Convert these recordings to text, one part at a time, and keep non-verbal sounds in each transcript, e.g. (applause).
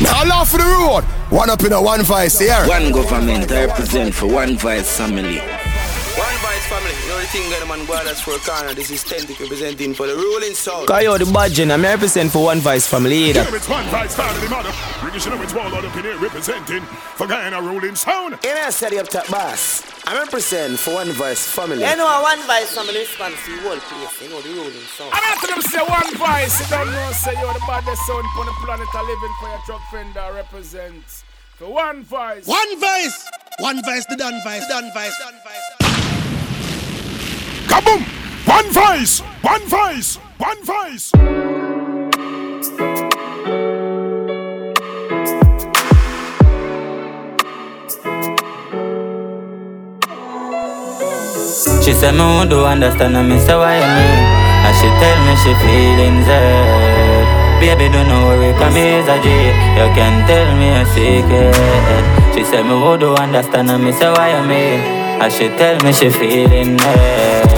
Now laugh for the road. One up in a one voice here. One government I represent for one voice family. One voice family, you know the thing that man go that's for a corner. This is Tentic representing for the ruling sound. Cause you the budget, I'm represent for one voice family either. Yeah, it's one voice family, mother. Bring it it's wall up in here representing for Guyana ruling sound. Yeah, I said up top boss. I represent for one voice family. You know, one voice family responds to the whole place. You know, the ruling sound. I'm after them say one voice. You don't know, say you're the baddest sound on the planet. I living for your truck fender represents for one voice. One voice. One voice, the done vice, done vice, done vice. Kaboom! One voice! One voice! One voice! She said me who do understand and me say why you mean And she tell me she feeling sad Baby don't know worry come is a G You can tell me a secret She said me who do understand and me say why mean And she tell me she feeling sad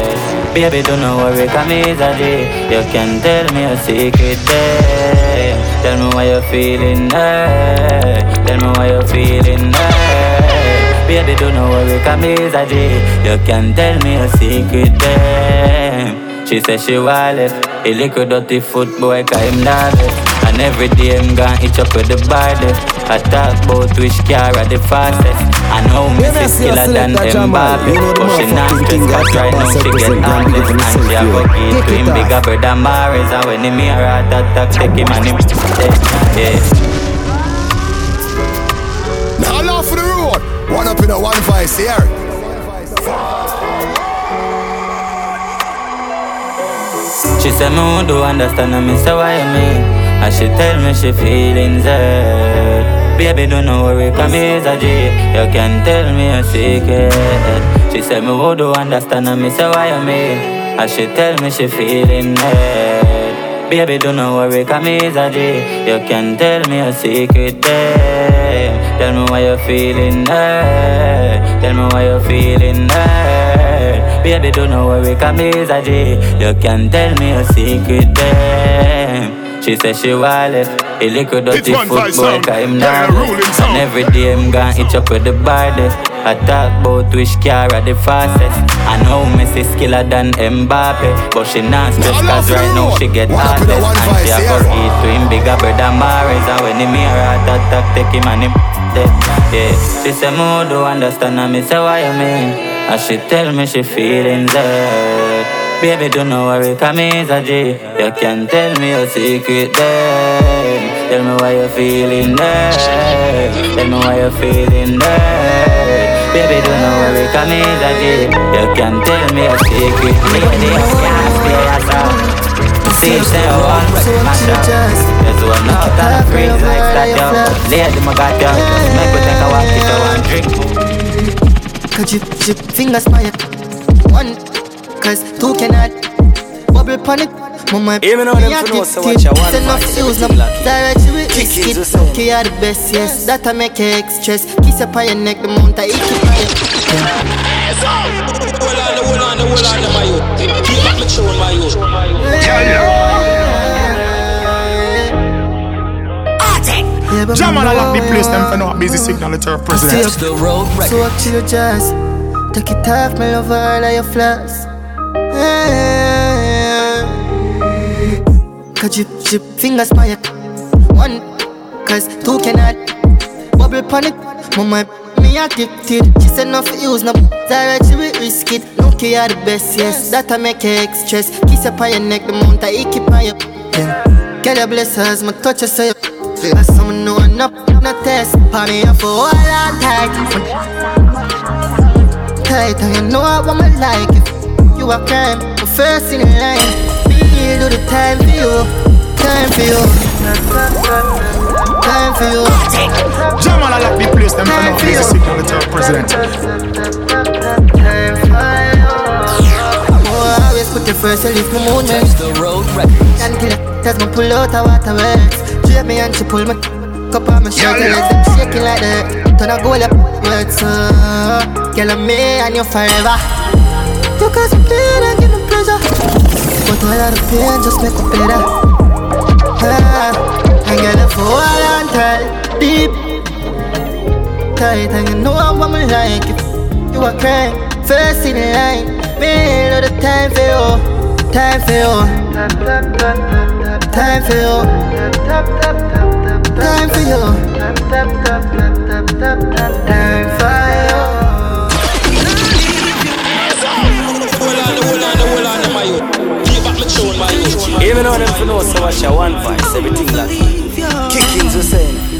Baby don't know worry come G You can tell me a secret damn. Tell me why you're feeling sad Tell me why you're feeling sad Baby, don't know worry, come G You can tell me a secret, damn She said she want left A little dirty foot boy, cause him nervous And every day him gone itch up with the body I talk about which car are the fastest I know me Yeah, is see, I killer than select that Mbappe. You know the But she not motherfucking stress, king cause got right now myself she get present, man. heartless Give And me she a some go fuel. give to Take him bigger brother Maris And when him hear heart attack, take him and him Yeah Now laugh for the road. One up in a one voice here. She said me who do understand and me say why you mean And she tell me she feeling sad. Baby don't know worry come is a G You can tell me a secret. She said me who do understand and me say why you mean? And she tell me she feeling sad Baby don't worry come is a G You can tell me a secret damn. Tell me why you feeling sad Tell me why you feeling sad Baby, don't know worry, come is a G You can tell me a secret, damn She said she left A little dirty foot boy, sound. cause him nervous And every day him gone itch up with the body. I talk about which car are the fastest. I know Messi skiller than Mbappe But she not stress Now cause right now she get heartless And she a go eat to him bigger brother Maris And when him hear heart attack take him and him dead Yeah, she say who do understand and me say why you mean? And she tell me she feeling sad Baby, don't know worry, come is a G. You can tell me your secret then Tell me why you're feeling that Tell me why you're feeling that Baby, don't know worry, come is a G. You can tell me your secret. Lady, you can't stay yourself See, say you want mash up There's like that, my make me a walk if you cause two cannot bubble pon it. Mama, Even though them for know, so watch a one Send no vice, fuse, no everything lucky. direct you with Kick risk it, it. just say. Okay, you are the best, yes. That I make you stress. Kiss up on your neck, the mount I eat it on you. Hold on, hold on, hold on, my youth. Keep back the tune, my youth. Yeah, but Jam on me a lock the know place, you them are. for no busy signal to I represent. feel The road So record. up to you just Take it off, me love all of your flaws Cause chip, chip, fingers by your One, cause two cannot Bubble pon it. Mama, me addicted. She said no for use, no direct, she will risk it. No care, you're the best, yes. That I make you stress Kiss up on your neck, the mount I keep on you yeah. Girl, your blessings, my touch you say As someone know enough, no test. For me, I for all I tight tight and you know I want my like if you a crime, but first in line. Me do the time for you, time for you, time for you. Jam on a lock the place, them for no busy signal to represent. Time for you. Oh, I always put you first, you leave me moon, man. The road record. Until that's me pull out a water works. Drape me and she pull me cup on my shirt, your legs them shaking like that. Turn a goal up, words, uh, girl, I'm me and you forever. You cause me pain and give me pleasure, but all of the pain just make me better. And if you hold on tight, deep. Tight and you know I'm like if you are crying. First in line, me all the time for you, time for you, time for you, time for you, time for Even though them for know so much a one voice, everything that kickings we saying.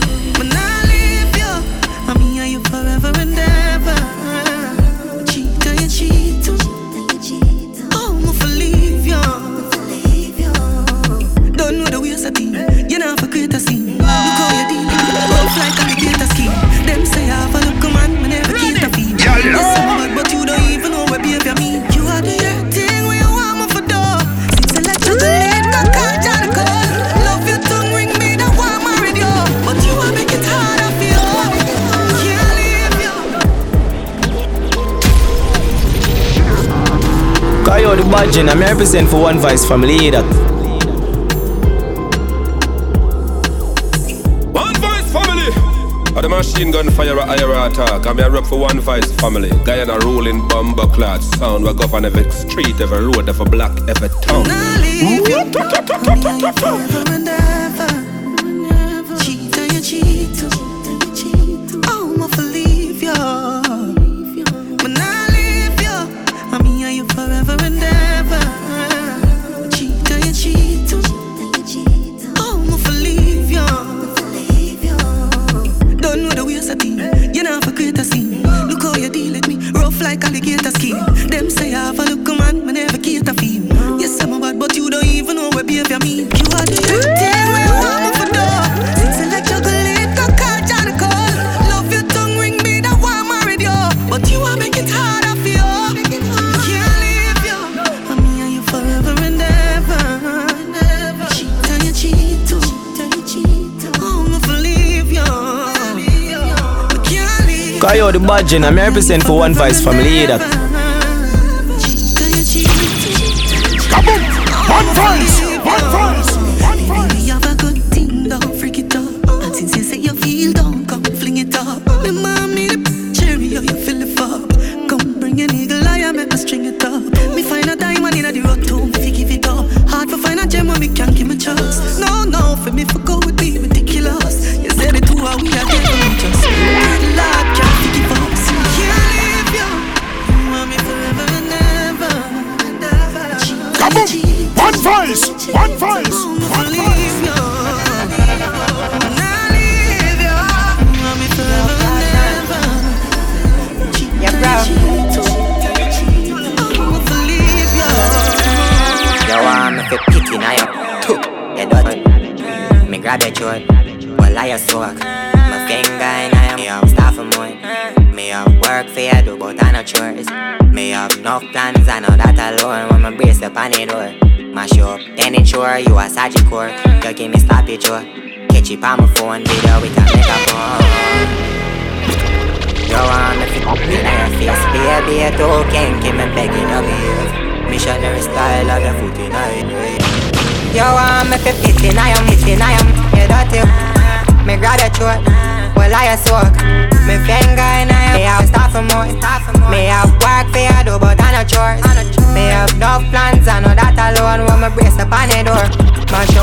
Cause yo, the budget, I'm represent for one voice family, hear that. One voice family. Or the machine gun fire a higher attack. I'm a rep for one voice family. Guyana rolling bomber clad sound. We govern every street, every road, every block, every town. The budget, I'm represent for one voice family, that.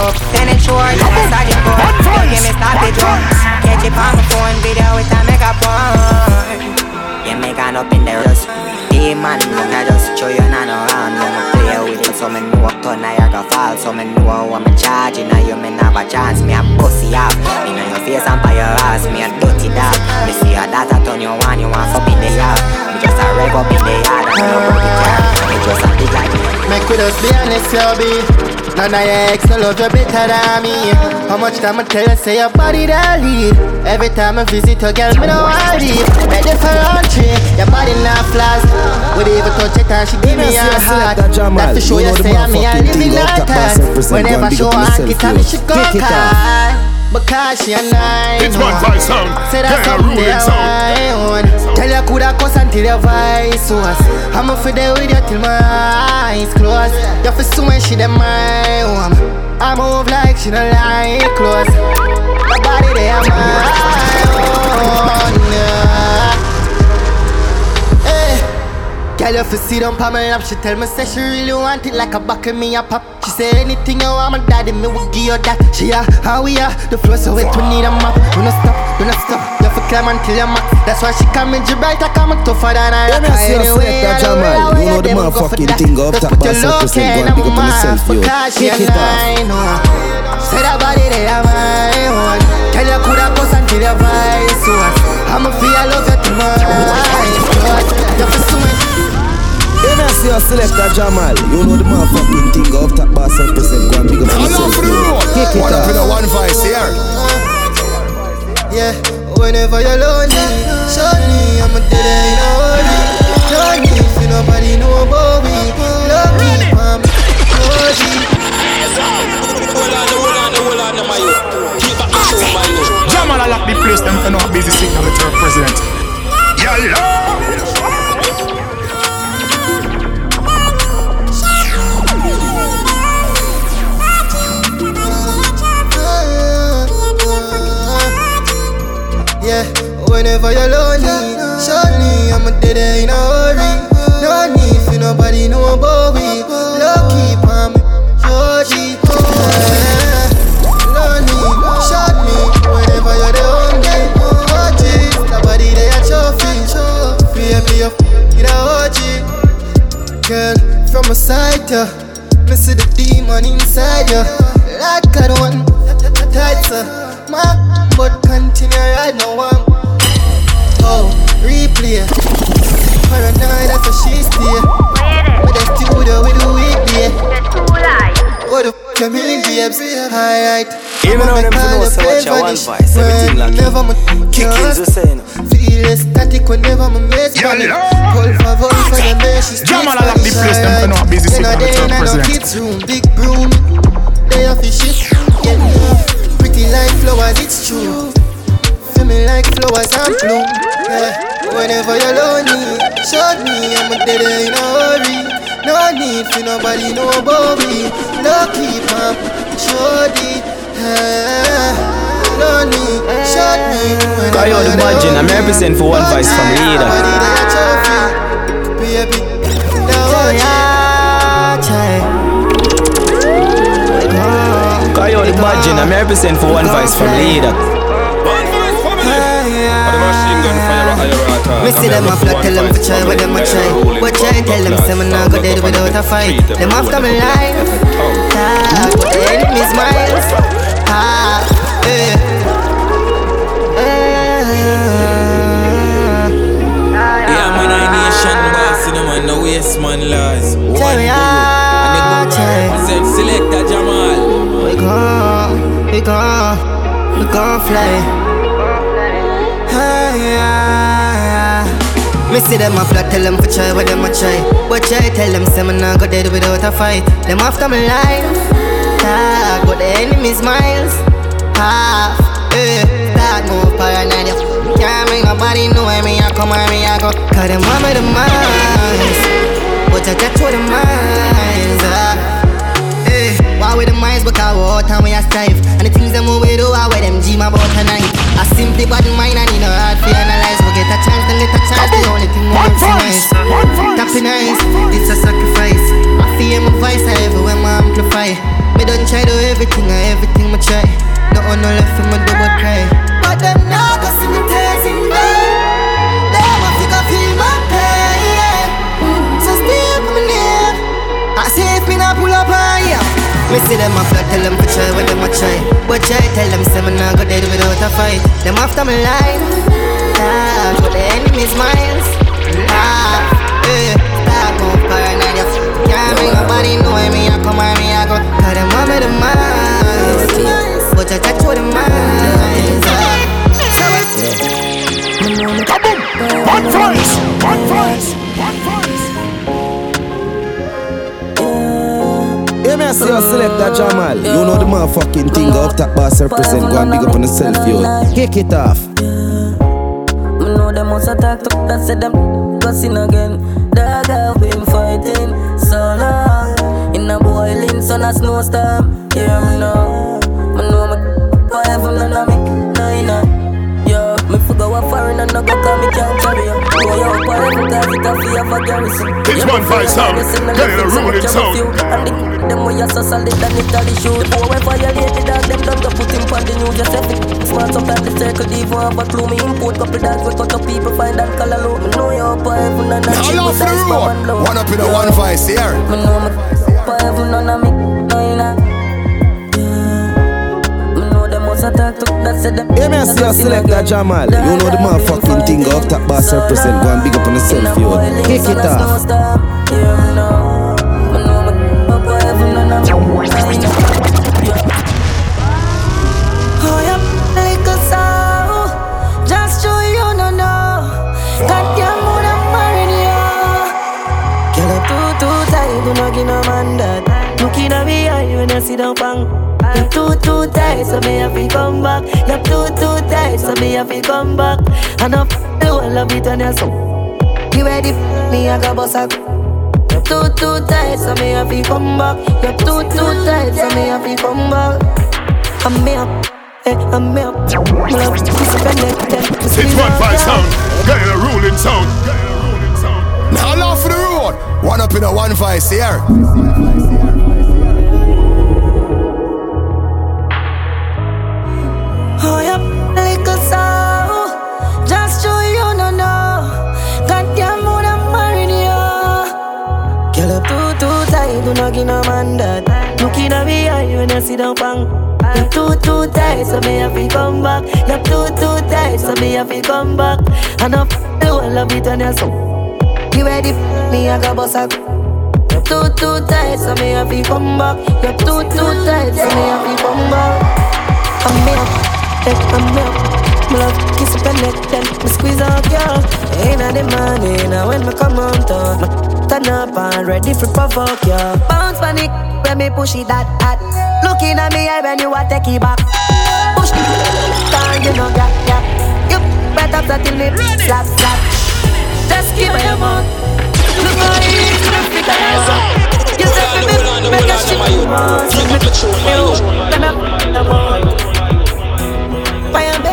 Up Any chore You. A Sagitt core You give me sloppy Catch it on my phone Video with a makeup on you make an up in there just Demon, I just show you none around I play with it so me know up turn I go fall So me know I'm charging Now you me have a chance. Me a pussy Me know your face and by your ass Me a dirty dog. Me see your data turn you on You want fuck in the yard Me just a rev up in the yard you know the car Me just a big like Make with us be honest, you be. None of your ex no love you better than me. How much time I tell you, say your body that lead. Every time I visit your girl, me no want leave. Make the front tree, your body not flash. We even touch it and she give me her heart. That to show you, say I'm me, I live in like that. Whenever she want it, tell me she go cry. Because she a nine It's one voice sound. Say that Yeah, something ruling they sound. want Tell you coulda cuss until your voice was. I'ma feel there with you till my eyes close. You feel so when she them my home. I move like she don't like clothes. My body they are my own. Yeah. Hey. Girl, you feel see them pa my lap. She tell me say she really want it like a back me a pop. She say anything you want, my daddy me will give you that. She ah, how we are, the floor so wet we need a map. Do not stop, do not stop climb until you're max. That's why she come in Gibraltar, come to tougher than I. Yeah, me see a selector Jamol. You know the motherfucking thing up top by self percent. Go and pick up on yourself, yo. Kick it off. Say that body they are my own. Tell you coulda bust until your vice was. I'ma feel love you tonight. You for swing. Yeah, me see a selector Jamol. You know the motherfucking thing up top by self percent. Go and pick up on whenever you're lonely, show me I'm a dead ain't no hurry. No need for nobody know about me. Love me, mom. Jamol I lock the place, them for no busy signal with your president. Yellow. Whenever you're lonely, me I'm a dead ain't no hurry. No need for nobody know about me. Love keep on me, Georgie. Lonely, shot me whenever you're the hungry. Georgie, the body they a trophy. Baby, up, get a OG. Girl, from a side, yeah. Me see the demon inside you. Like I don't want tight, sir. My but continue right now. I'm oh replay. Paranoid, that's what she stay. With the studio, we do weekday. What the f you mean, babes? Alright. Even though them for know so much, I want voice, everything like Never my Kickings we saying. Feel ecstatic whenever my mates money. Pull for vote for the man, she's Jamol I lock the place, them for no busy Then I with day your president. kids room, big broom. They have fish. Yeah. Pretty like flowers, it's true. Feel me like flowers and bloom. Yeah. Whenever you're lonely, show me I'm a dead in a hurry. No need for nobody know about me. No keep up, shorty. Yeah. No need, shot me. Cause you're the budget, I'm represent for one voice from leader. Baby, Cause you're the budget, I'm represent for one voice from leader. Me see them a flat, tell them to try what them a try. But try tell them say me not go dead without a fight. Them after me life, ah, but the enemy's miles. Ah, eh. Yeah, man, I nation boss, you know, man, no waste man laws. One Try, ah, try. Present selector Jamol. We gon', we gon', we gon' fly. Me see them a flat, tell them to try what them a try. But try tell them say me not go dead without a fight. Them after me life, tag, but the enemy's miles. Half, eh, that move paranoid. Can't make nobody know where me I come where me I go. Cause them want me the minds, but I touch with the minds. Ah. Eh, why with the minds because out and we are strive And the things them we do are where them dream about tonight I simply bad mind and need no hard to We a chance, then get a chance, the only thing we want nice Tapping nice, it's a sacrifice. I feel my voice, I everywhere my amplify Me don't try do everything, I everything me try. No one no left for me do but cry. But them now go see me tears in vain They want to feel my pain So stay up my near I say if me not pull up ya. Me see them a flat, tell them to try what them a try. But try tell them say me not go dead without a fight. Them after my life The enemy's miles Ah, eh, start move paranoid ya Can't make nobody know where me I come where me I go Cause them want me the minds But I touch with the minds One voice, one voice, one voice. See a selector Jamol. You know the motherfucking thing up top boss represent. Go and big up on yo. Kick it off. Know them attack to that said them cussing again. Dog have been fighting so long in a boiling sun a snowstorm. Hear me now. Me know me forever none of me nine. Yo, me forgot what foreign and no go call me can't carry oh, you. Boy, yo, forever Cause it a fear for garrison It's one voice sound, getting a ruling sound And the them way you so solid and Italy shoe The boy when violate the put him on the news Just it smart up like the circle, the even have a clue Me import couple dogs, we cut up people, find that color low Me know you up heaven and I off the road, one up in a one voice here Me know me up heaven and I know you not Hey, me see a Jamol. You know the motherfucking thing off top boss represent. Go and big up on yourself, yo. Kick it off. Too, too tight, so me have to come back. You're too, too tight, so me have to come back. And I f- the whole of it on your soul. You ready me, I got boss up. You're too, too tight, so me have to come back. You're too, too tight, so me have to come back. I'm me up, eh, I'm me up. Love, kiss up and It's one voice sound, getting a ruling sound Now off the road, one up in a one voice here too, tight, so me have to come back. You're too, too tight, so me have to come back. And I whole of it on your soul. You ready me, I got boss up. You're too, too tight, so me have to come back. You're too, too tight, so me have to come back. I'm eh, I'm me My love kiss up your neck, then me squeeze out. Ain't at the now when me come on top, me turn up and ready for provoke, yeah. Bounce panic when me push it that hot. Looking at me, I when you a take it back. Me, down, you know that, yeah. You better up till it slap, slap. Just keep your mouth. Look how it is, look at that. You me, make a shit. You, turn up, turn up. Why your baby?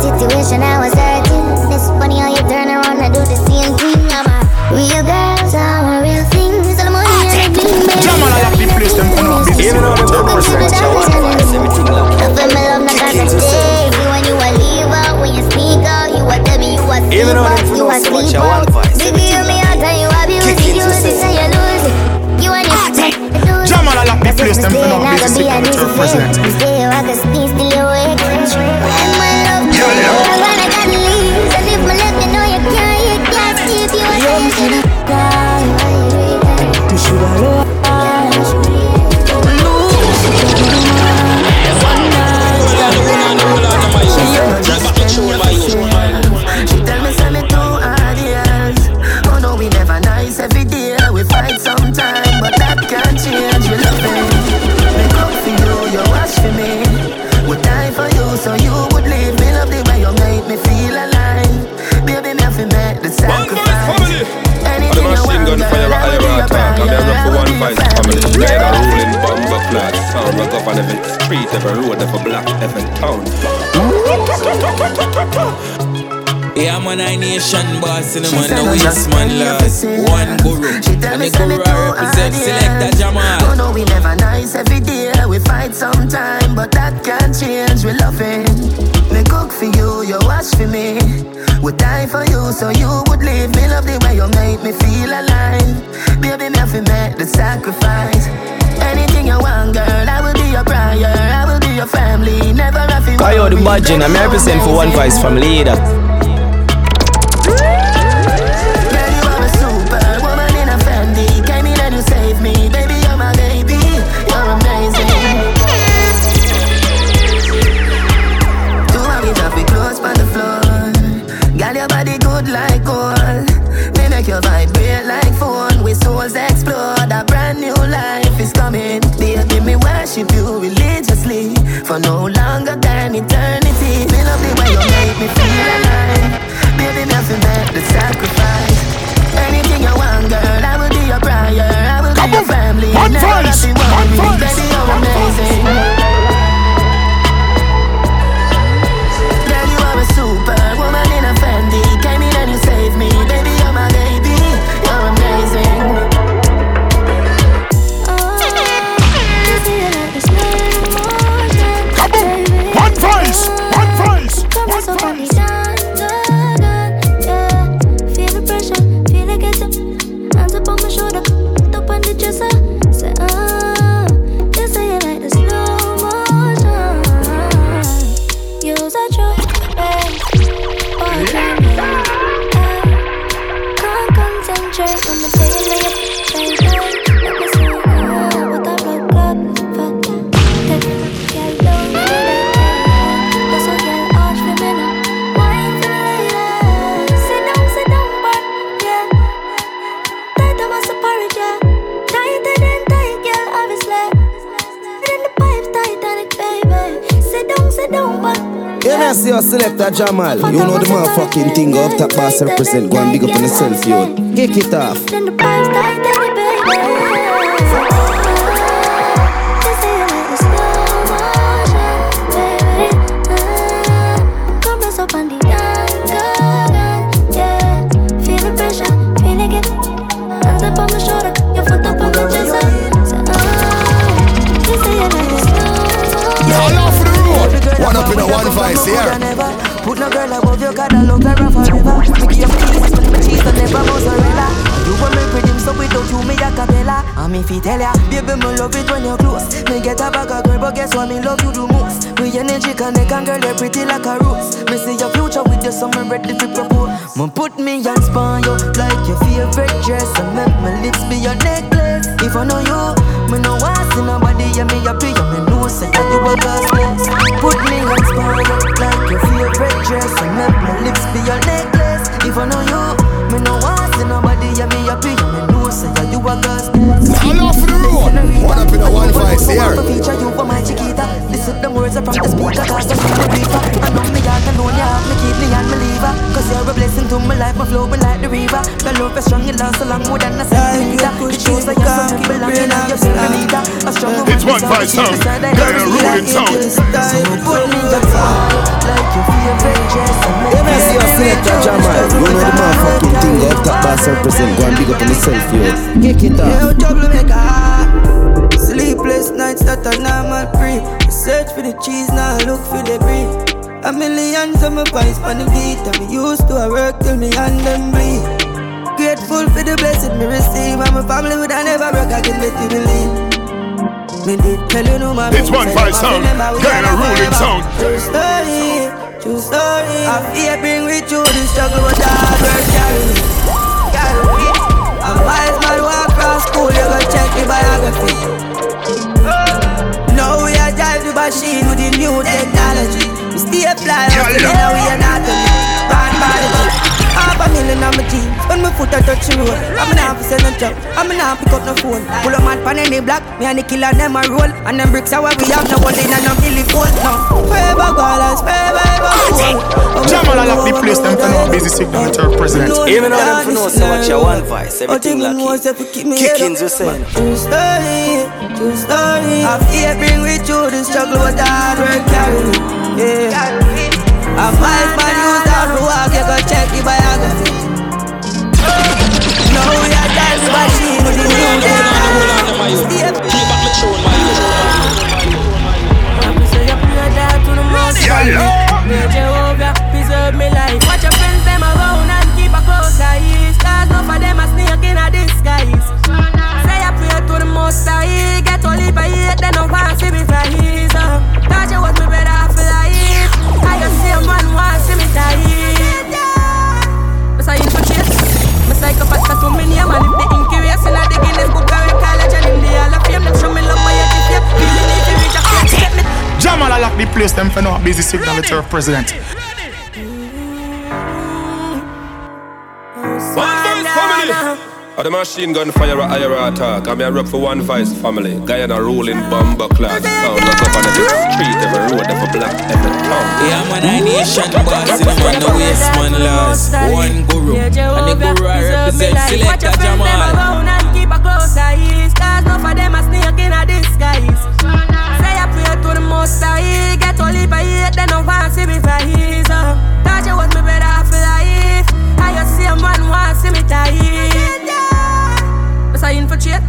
situation I was hurting. It's funny how you turn around and do the same thing. I'm a real girl, so I'm a real thing. So the money and the green man. Jamol, I have place them for now. Even though them represent your one voice, everything like I feel my love not gonna stay. When you a leave out, when you speak out, you a tell me you a sleep Even though out, you a know sleep out. Baby, you me out and you abuse it, Kick it use it, yourself. and you lose it. You and your Jamol, I have to place them for now. This is signature president. Stay I can sneeze till you wake. Clad sound. We govern every street, every road, every block, every town. Yeah, I'm an I nation boss, and I'm on the waste man last. One guru, and the guru I represent Selector Jamol. Oh no, we never nice every day. We fight sometime, but that can't change. We love it. Me cook for you, you wash for me. We die for you, so you would leave me. Love the way you make me feel alive. Baby, me have to make the sacrifice. Anything you want, girl, I will be your prayer. I will be your family. Never have Budging, I'm for One Voice from leader. Selector Jamol. You know the motherfucking thing up top boss represent. Go and big up on yourself, yo. Kick it off. the. One up in a one voice here. God, I love her forever. Give peace, me cheese and never mozzarella. You want me pretty, so without you, me a cappella. And me fi tell ya, baby, me love it when you're close. Me get a bag of girl, but guess what, me love you the most. We energy connect and girl, you're pretty like a rose. Me see your future with you, so me ready to propose. Me put me and span you like your favorite dress, and make my lips be your necklace. If I know you, me no want see nobody, yeah me happy, yeah me know say that you a God's bless. Put me span you like your favorite dress, and make my lips be your necklace. If I know you, me no want see nobody, yeah me happy, yeah me know say that you a God's bless. Y'all off the road. One up in a one voice here. Listen them words are from the speaker, cause I'm from the reaper. I know me heart alone, you have me keep me and me leave her Cause you're a blessing to my life, my flowing like the river. The love is strong, it lasts so long, more than a centimeter. The shoes that you're so keep belonging and you're so bonita. A strong woman, It's one voice sound. Got a ruling sound. So put me the fire, like your favorite dress. and Yeah, me I make see your selector Jamol. You know the motherfucking thing up top boss represent. Go and big up on yourself, yo. Kick it off. Yo, trouble make a Sleepless nights that are normal free. Search for the cheese, now I look for the brie. A millions of my points on the beat. And me used to I work till me hand them bleed. Grateful for the blessing me receive. And my family would I never broke, I can make you believe. Me did tell you no my It's one voice sound. Got a ruling sound. True story, true story. I fear bring with you the struggle, but hard work carry. Carry. A wise man walk across school, you go check the biography. Machine with the new technology. We stay fly, up and we are not to Run by. Half a million on my jeans When my foot a touch the road I'm not for sell no job. I'm not pick up no phone. Pull a man pan any block. Me and the killer them a roll. And them bricks are where we have No one in and no killing phone No. Forever dollars Forever ever gold Jamol a lock the place, them for no busy signal to represent. Even though them for know so much your one voice, everything lucky. Kickings we saying. True story, true story. I fear bring with you the struggle, but hard work carry me. Yeah. A five man use that to walk, you go the biography. No, we are dance machine. We need to Keep back the tune, my May Jehovah preserve me life. Watch your friends them around and keep a close eye. Stars no for them a snake in a disguise. Most high. Get all if I hate, they don't want see me rise. Uh. Thought you was me better off life. I just see a man want see me die. Me say infiltrate. Me psychopath too many a man if the incurious in a the Guinness Book of College and in the Hall of Fame. Them show me love by your. Feeling if you place, get me. Jamol I lock the place them for now. Busy signal the turf president. Or the machine gun fire a higher attack. I'm here rep for one voice family. Guyana rolling bomber class. Sound like up on every street, every road, every block, every town. Yeah, man, I nation boss in the man, no waste man laws. One guru, and the guru I represent Selector Jamol. around and keep a close eye. Stars no for them a snake in a disguise. Say I pray to the most high. Get all if I hate, they don't want see me rise. Uh. Thought you was me better off life. I just see a man want see me die. Me say.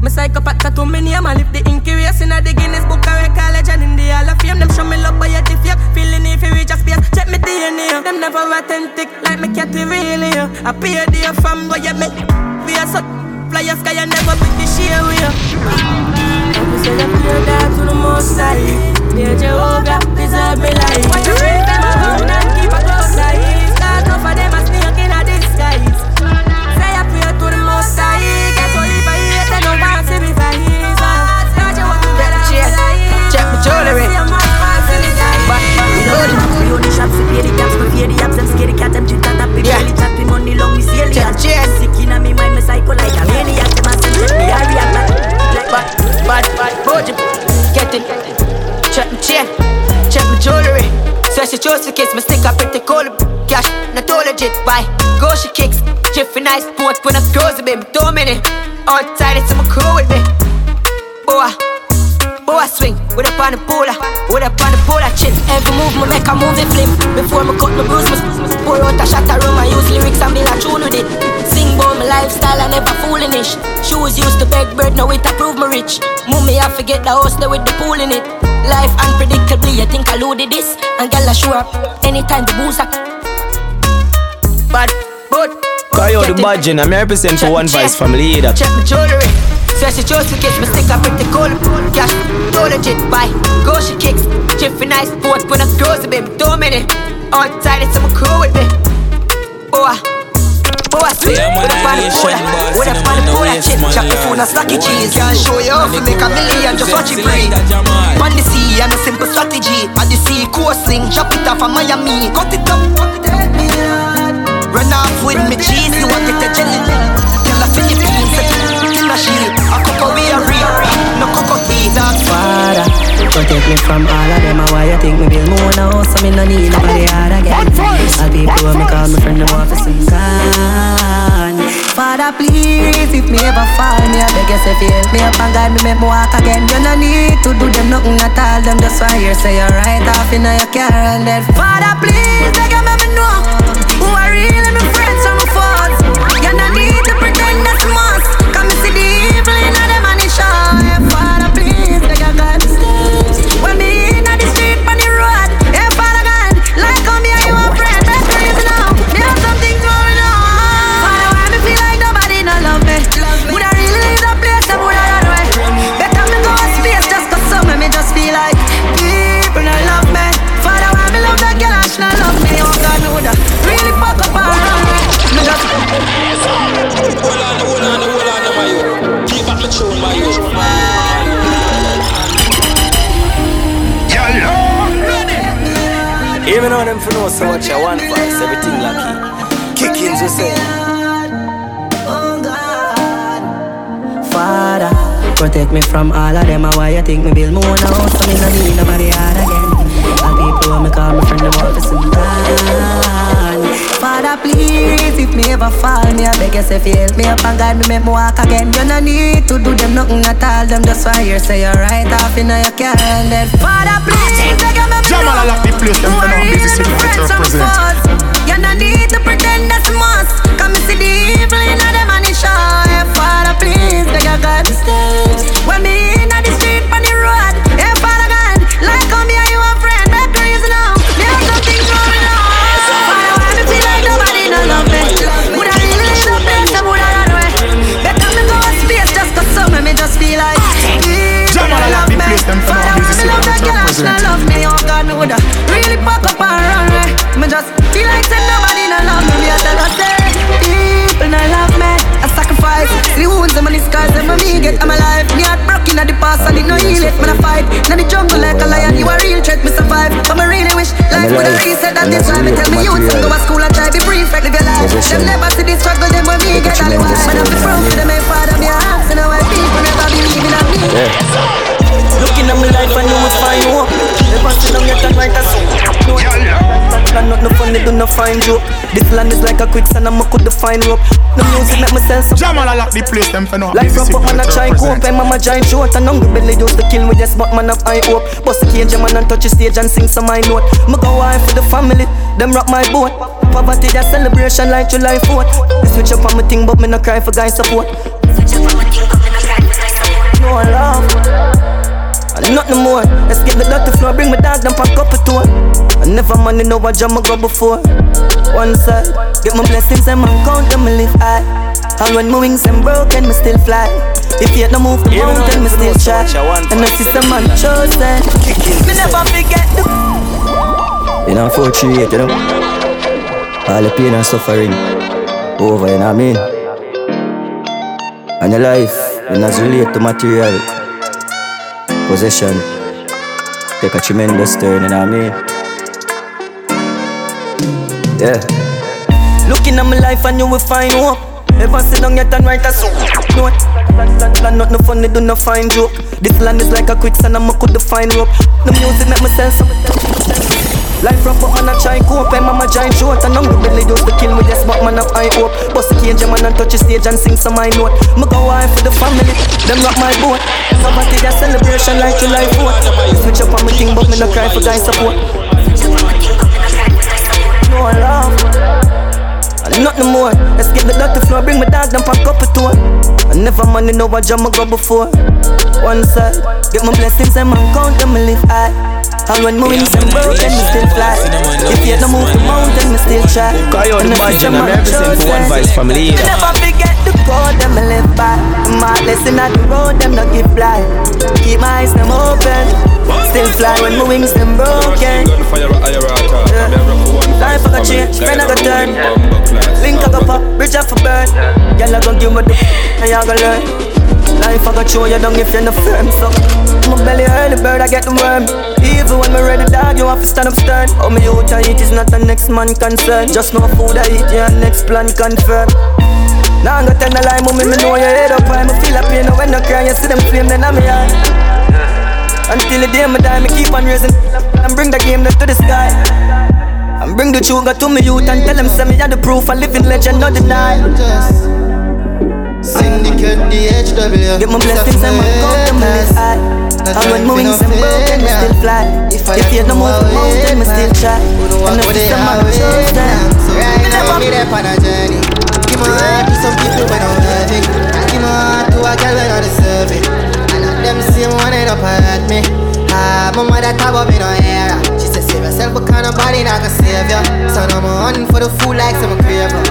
Me psychopath got too many a man if the incurious in a the Guinness Book of College and in the Hall of Fame. Them show me love by your fake. Feeling if you reach a space, check me DNA. Them never authentic like me cat really. uh. I pay a dear from where you make. We are so fly a sky and never pick the share with you. Me say I pray that to the most high. May Jehovah preserve me life. Cat, them that up, we barely chat, me money long, we see Check, check. Sick inna me mind, me psycho like a maniac, them a send me, I react like, Bad, bad, bad, Boji. Get it. Check my chain. Check my jewelry. So she chose to kiss me, stick up pretty cool. Cash, not all legit. Why? Go she kicks. Jiffy nice sport when I close a bit. Two minute. Outside it's my crew with me. Boy. Boy swing. With up on the polar. With up on the polar chip. Every move me make a movie flip. Before me cut my bruise, me pour out a shot of rum. I use lyrics and build a tune with it. Sing about my lifestyle, I never foolish. Shoes used to beg bread, now it approve me rich. Mummy, I forget the house there with the pool in it. Life unpredictably, you think I loaded this. And girl, I show up anytime the booze up. But, but, out the badge I'm represent for one voice family either. check my jewelry. Says she chose to kiss me, stick up pretty cool. Cash, too legit, buy. Go she kicks. Jiffy nice sport when I close a bit. Two minute. Outside it's my crew with me. Boy. Boy, sweet. Yeah, With a pan I of cola. With a the pan of no cola. Chip, chop the phone and snacky One cheese. Can't show you off, And make a million, just watch it breathe. On the sea, and a simple strategy. At the sea, coasting, chop it off from Miami. Cut it up, Run off with me cheese, you want it a jelly. Tea. Father, protect me from all of them. Why you think me build more now? So me no need nobody hard again. All people when me call me friend, them want to sing gone. Father, please, if me ever fall, me I beg you say feel me up and God me make me walk again. You no need to do them nothing at all. Them just why you say you're right off in your car and then Father, please, beg you make me know On, my. Keep back the my youth. Even though them for know so much, I one voice, everything lucky. Kickings we say. Father, protect me from all of them. Why you think me build more now? So me no need nobody hard again. All people when me call my friend want to some gone please If me ever fall, me I beg you say help Me up and guide me make me walk again. You no need to do them nothing at all. Them just why you say you're right off in your can Then Father please, beg you make me Jamol I lock the place, them for now. busy sitting with present. You no need to pretend that's a must. Come and see the evil in them and it show Father please, beg you God, me When me in the street on the road representing. love me, oh God, me woulda really fuck up and run right. Me just feel like said nobody no love me. Me I tell her say people no love me. I sacrifice the wounds and the scars and me get I'm alive. Me heart broken at the past and it no heal it. Man I fight in the jungle like a lion. You a real threat, me survive. But me really wish life woulda reset that this why me tell me youth some go to school and try be prefect live your life. Them never see the struggle, them when me get all the while. Man I be proud to them, my father, me a ask, and why people never believe in me. Yeah. Looking at my life and you will find hope. Never sit down yet and write a song. No, not no funny, do no find joke. This land is like a quicksand, I'm a could find rope. The music make me sense. Jamol, I lock the place, them for no. Life up on a giant cope, and mama giant short. And hungry belly used to kill me, yes, but man, up I hope. Bust the cage, man, and touch the stage and sing some my note. Me go wife for the family, them rock my boat. Poverty, that celebration like July 4th. They switch up on my thing, but me no cry for guys support. Switch up on my thing, but me no I love and nothing more. Let's get the dirty floor, bring my dog, them pack up a tour. I never money know what jam I go before. One side, get my blessings and my count them live high. And when my wings them broken, me still fly. If you no move the mountain, me still try. And if it's a man chosen, me never forget the. You know, 438, you know. All the pain and suffering over, you know what I mean? And your life, you not relate to material possession take a tremendous turn, you know what I mean? Yeah. Looking at my life and you will find hope. Ever sit down yet and write a song? Note. Land not no funny, do no fine joke. This land is like a quicksand, I'm a could find rope. The music make some. Life rough but man a try cope. And mama giant short And hungry belly used to kill me. Yes but man have high hope. Bust the cage man and touch the stage And sing some my note. Me go wife for the family. Them rock my boat. Poverty a celebration like July 4th Switch up on my thing But me no cry for guys support. No love. And nothing more. Let's get the dirty floor, bring my dog, them pack up a tour. I never money know what jam I go before. One side, get my blessings and my count them live high. And when my wings them broken, me still fly. If you don't move the mountain, me still try. Coyote the Imagine, I'm representing for One Voice family. Never forget the code, them I live by. My lesson at the road, them not give fly. Keep my eyes them open. Still fly when my wings them broken. Life I got change, friend I got turn. Link I got pop, bridge up for burn. Girl I gon' give me the, and y'all gon' learn. Life I got show you down if you're not firm So my belly early bird I get the worm. Even when me ready dog you have to stand up stern. Oh me out I eat is not the next man concern. Just no food I eat yeah next plan confirm now I'm gonna tell the lie, mommy, me know your head up high Me feel a pain when I cry, you see them flame, then I'm eye Until the day me die, me keep on raising And bring the game to the sky. And bring the sugar to me youth And tell them, say me are the proof A living legend, not deny Syndicate DHW Get my blessings and my gold and my high And when my wings and broken, me still fly. If you no move the mountain, me still try. And if it's a man chosen Right now, me there on a journey. Give my heart to some people when I'm loving Give my heart to a girl when I deserve it. And them same one end up hurt me. Ah, my mother talk about me no hair. She said save yourself because nobody not gonna save you So now I'm hunting for the fool like some craver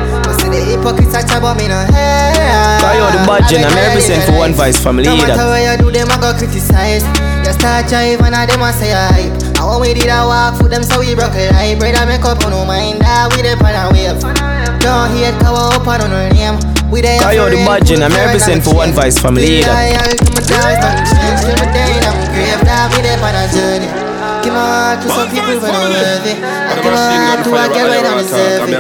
The hypocrites about me no hair. The budget and I represent for One Voice family No matter what you do, them a go criticize. You start jive and a them say hype. We did a walk for them so we broke Brother make up on no mind. That we the pan and wave. Don't hate cover up on no name. We there Cause you're the budget and I represent for One Voice family Yeah, yeah, to my dogs, don't change Till my day, I'm grave, that we there on a journey Give my heart to some people when I'm worthy. I my to a girl when I'm deserving.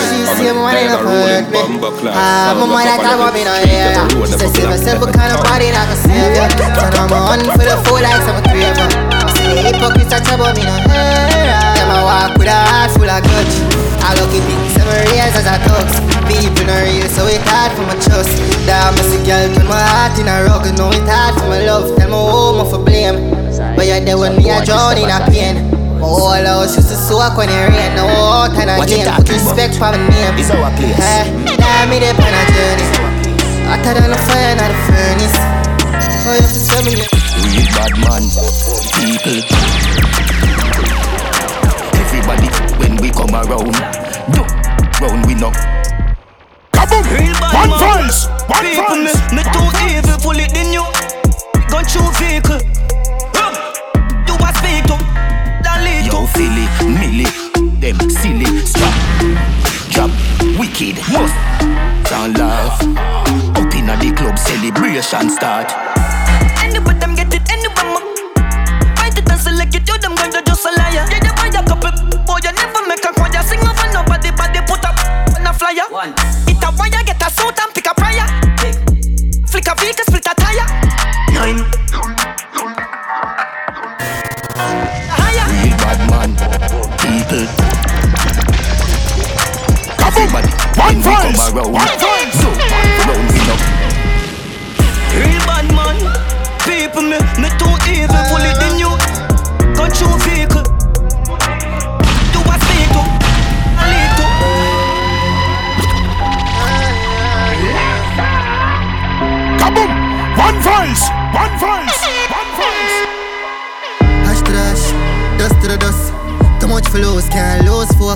She see me when I'm hurt me. Ah, my mother talk about me no hair. She says save yourself but kind of body not gonna save you. So now I'm on for the like some craver. See the hypocrites talk about me no hair. Them I walk with a heart full of. I look at things seven years as I talk. People not real, so it's hard for my trust. Damn, I see girl turn my heart in a rug. Know it's hard for my love. Tell me home for blame. But you're there when me a drown in a pain. My whole house used to soak when it rain. No out and again. Put respect for my name. It's our place. Eh, hey, now me there on a journey. Hotter than a fire in the furnace. Oh, you have to tell me. We bad man, people. Everybody when we come around, do round we know. Kaboom! One voice, one voice. Me, me too evil, pull it in you. Gun through vehicle speak to that Yo, silly, milly, them silly. Strap, drop, wicked, most Sound laugh Out inna the club, celebration start. Anybody one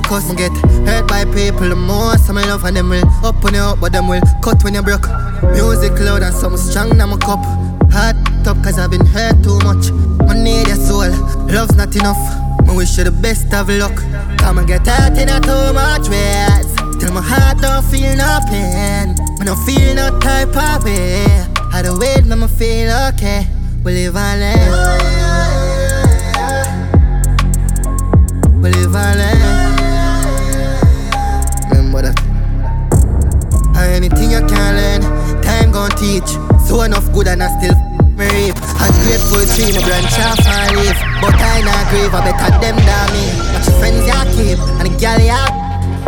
focus. Me get hurt by people the most. I love and them will up when you up, but them will cut when you broke. Music loud and some strong na my cup. Heart up cause I've been hurt too much. I need your soul, love's not enough. Me wish you the best of luck. Come and get hurt in a too much ways. Till my heart don't feel no pain. Me no feel no type of way. How the wait, me feel okay. We live and. We live and. Teach. So enough good and I still me reap. A grateful tree, my branch off and leaf. But I not grieve, I better them than me. But your friends you keep, and the gal you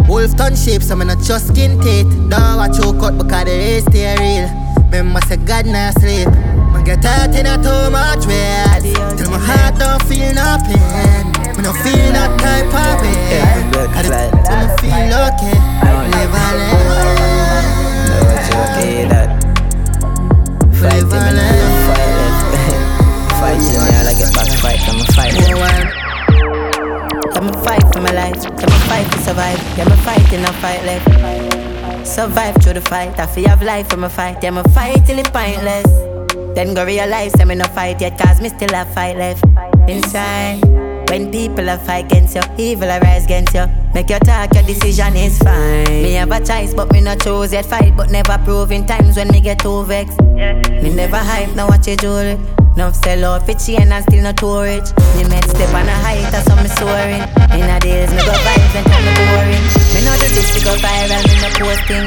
Wolf turn shape, so me not just skin teeth. Don't watch you cut because the race stay real. Remember say God not sleep. Man get hurt in a too much ways. Till my heart don't feel no pain. Me no feel that type of pain. Till me feel okay. Live and learn. No, it's okay that. Fight and (laughs) I fight left. Fight yeah, like get back fight, I'm a fight. I'ma fight for my life, I'ma fight to survive. Yeah, I'ma fight in a fight left. Survive through the fight, I feel have life from a fight. Yeah, I'ma fight till it pointless. Then go realize I'm in a fight yet, cause me still have fight left inside. When people are fight against you, evil arise against you. Make your talk, your decision is fine. Me have a choice, but me not choose yet. Fight, but never prove in times when me get too vexed. Me never hype, now watch you jewelry. Now sell off for chain and still not too rich. Me met step on a height, how me soaring. In a days, me go vibe and tell me boring. Me know do this to go viral, me no posting.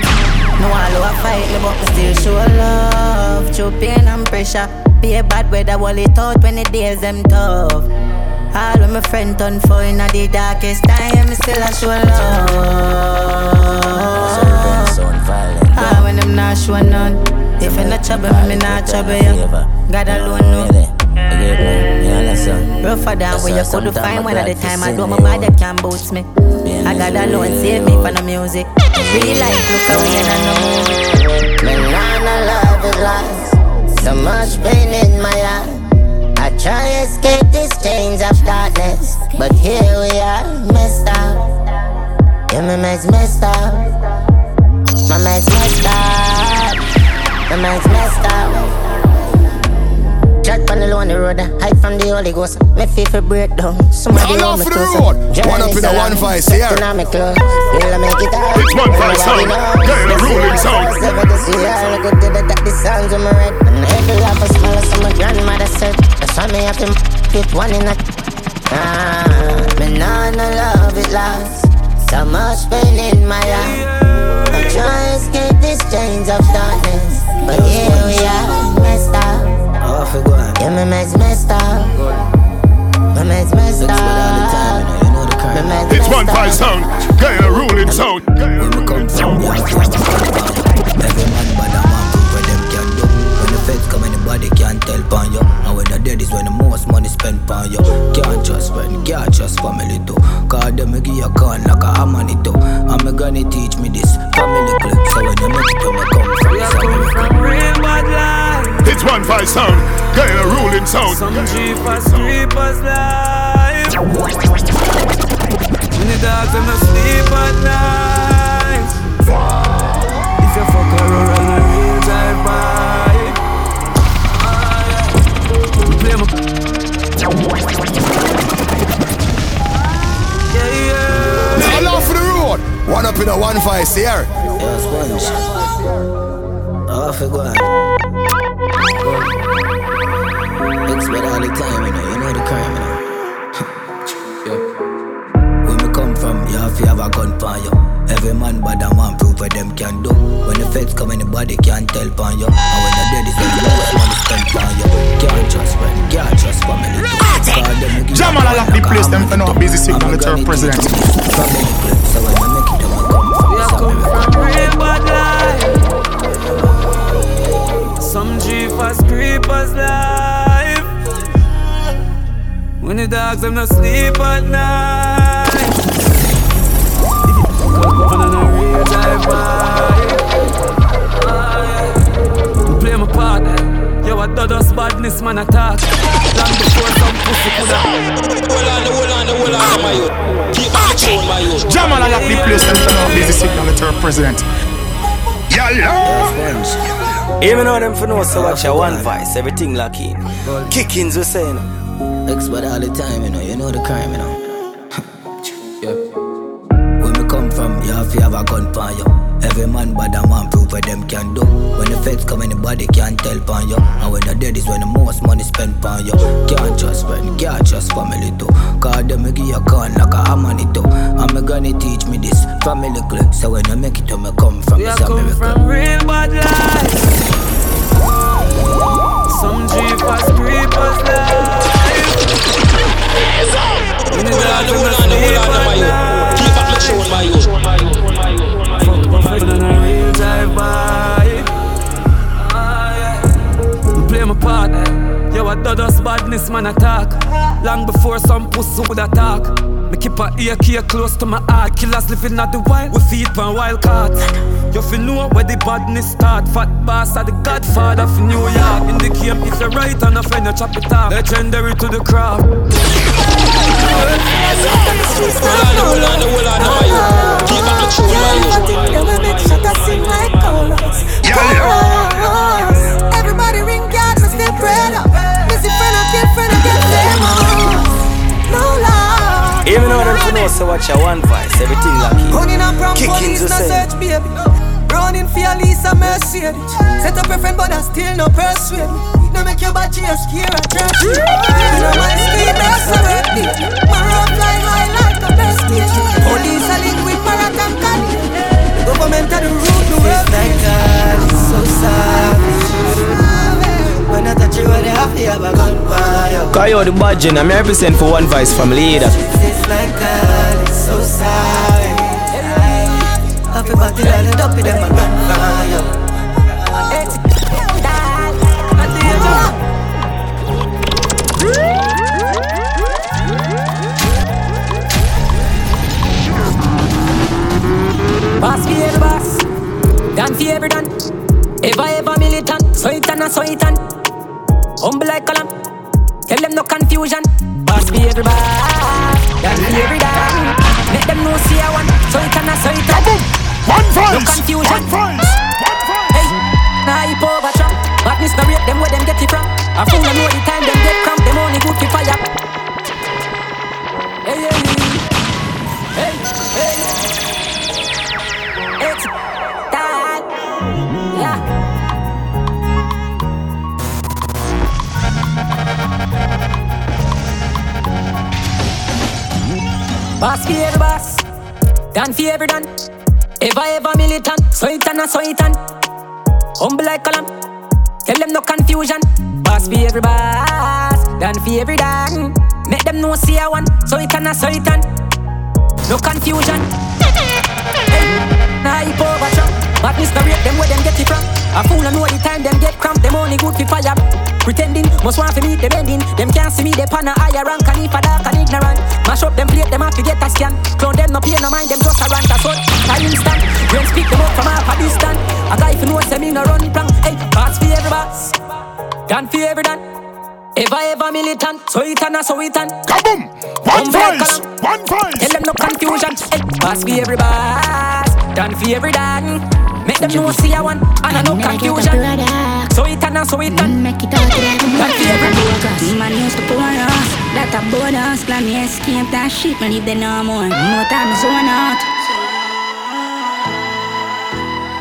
No all a fight but me still show love. Through pain and pressure. Be a bad weather, wall it out when the days them tough. All when my friend turn for in the darkest time, me still a show love. Ah, when them not show none. If you not trouble me, not trouble you. God alone know. Rougher than where you could find one at the time. I do my body can boost me. I got alone save me from the music. Real life, look away and I know. Me nah love is lost. So much pain in my heart. I try escape these chains of darkness, but here we are, messed up. Yeah, my man's messed up. My man's messed up. My man's messed up. Chat on the lonely road, hide from the Holy Ghost. Me feel for breakdown. Somebody All hold me the closer. road. One up in a so one vice here. on me clothes. Will I make it out? It's one vice sound. a This ruling sound. the Ever this year, look the that the sounds of my red. And every laugh is smell as my grandmother said. That's why me have to get one in a. Ah, me nah no love it lost. So much pain in my life. I try escape these chains of darkness, but here we are, messed up. Off it go on. Yeah, my man's messed up. My man's messed up. It's one up. five sound. Get a ruling sound. Where we come from, yeah. Every man bad a man prove what them can do. When the feds come, anybody can tell pon you. And when the dead is when the most money spent pon you. Can't trust friend, can't trust family too. Cause them me give you a con like a harmony too. And me granny teach me this family clip. So when you make it, you me come from. We are coming from real bad life. It's one five sound. Get a ruling sound. Some jeepers, creepers life. When the dogs them not sleep at night. One up in a one vice here. Yo, sponge. Off it go on. Expert all the time, you know, you know the crime, you know. Come from, you have to have a gun for you. Every man bad and one prove what them can do. When the feds come, anybody can tell on you. And when the dead is when the most money spent on you. Can't trust friend, can't trust family. Jamol I lock the place them for no busy signal the president. Real bad life. Some jeepers, creepers life. When the dogs them not sleep at night. Come on a real life vibe. Play my part. Yo, I done us badness man attack. Long before some pussy coulda. Hold on, hold on, hold on, my youth. Keep on the tune, my youth. Jamol I lock the place them for no busy signal the third president. Even though them for know so watch a one voice, everything lock in. Kickings we saying. Expert all the time, you know, you know the crime, you know. (laughs) Where me come from, you have to have a gun for you. Every man bad and one prove what them can do. When the feds come, anybody can tell on you. And when the dead is when the most money spent on you. Can't trust friend, can't trust family too. Cause them me give you a gun like a harmony too. And me gonna teach me this family clip. So when I make it, to me come from We are is come miracle. from real bad life. Some jeepers, creepers life. When the Hold on, dogs hold them on, not hold sleep on, my at youth. Keep on the tune, my youth. night. Yeah. Play my part. Yo, I done badness man attack. Long before some pussy would attack. Me keep a AK close to my heart. Killers living at the wild. We feed pan wild cards. You feel know where the badness start. Fat boss are the godfather for New York. In the game, if you're right and a friend, you chop it off. Legendary to the crowd. Hold on, hold on, hold on, my youth. Keep on the tune, still no persuade. No make your body a scare a church. You know my speed, that's a red beat. My road fly high like a best beat. Police are linked with Marathon Cali. The government are the root, the world. Thank God, it's so savage. When I touch you, when they have to have a gunfire. Cause you're the budget, I'm represent for one voice from leader. It's like God, it's so savage. Everybody lined up with them a gunfire. Boss for every boss, done for every done. Ever ever militant, so it and a so it and. Humble like a lamb, tell them no confusion. Boss for every boss, done for every done. Make them know see I want, so it and a so it and. One No confusion. Hey, nah hip over trap. Badness no rate them where them get it from. A fool no know the time them get cramp, them only good for fire. Hey, hey, hey, Boss for every boss, done for every done. Ever ever militant, so it and a so it and. Humble like a lamb, tell them no confusion. Boss for every boss, done for every done. Make them know see I want, so it and a so it and. No confusion. Nah, hip over trap. Badness no rate them where them get it from. A fool no know the time them get cramp. Them only good for fire. Pretending, must want to meet them ending. Them can't see me, they pan a higher rank. And if a dark and ignorant, mash up them plate, them have to get a scan. Clown them no pay no mind, them just a rant. That's what I instant. When speak them up from half a distance. A guy if you know them in a run prank. Hey, pass for every boss. Done for every done. Ever ever militant, so it and a so it and. Kaboom! One voice, one voice. Tell them no confusion. Hey, pass for every boss, done for every done. Make them know see I want, and I no confusion. So it and so it and. Make it out Done for every boss. Man used to pour us, that a bonus. Plan me escape that shit, man, if they know more. More time zone out.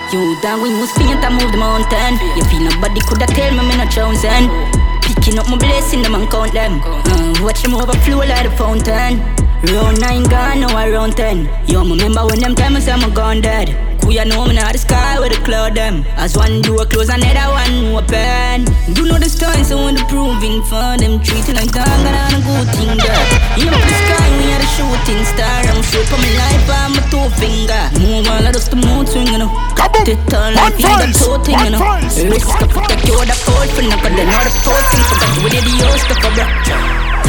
You that we must paint and move the mountain. You feel nobody coulda tell me me not chosen. Picking up my blessing, them and count them. Uh, watch them overflow like a fountain. Round nine gone, now I round ten. Yo, remember when them time I say I'm gone dead. Who ya know me now the sky with the cloud them. As one door close, and another one open. You know the story, so when the proving for them treating like dog and a good thing there. You know the sky, we are the shooting star. I'm straight for my life, I'm a two finger. Move all of us the mood swing, you know. It all like you the toe thing, you know. Risk of protect you the cold for nothing, they know the fourth thing. Forgot with the yours, the for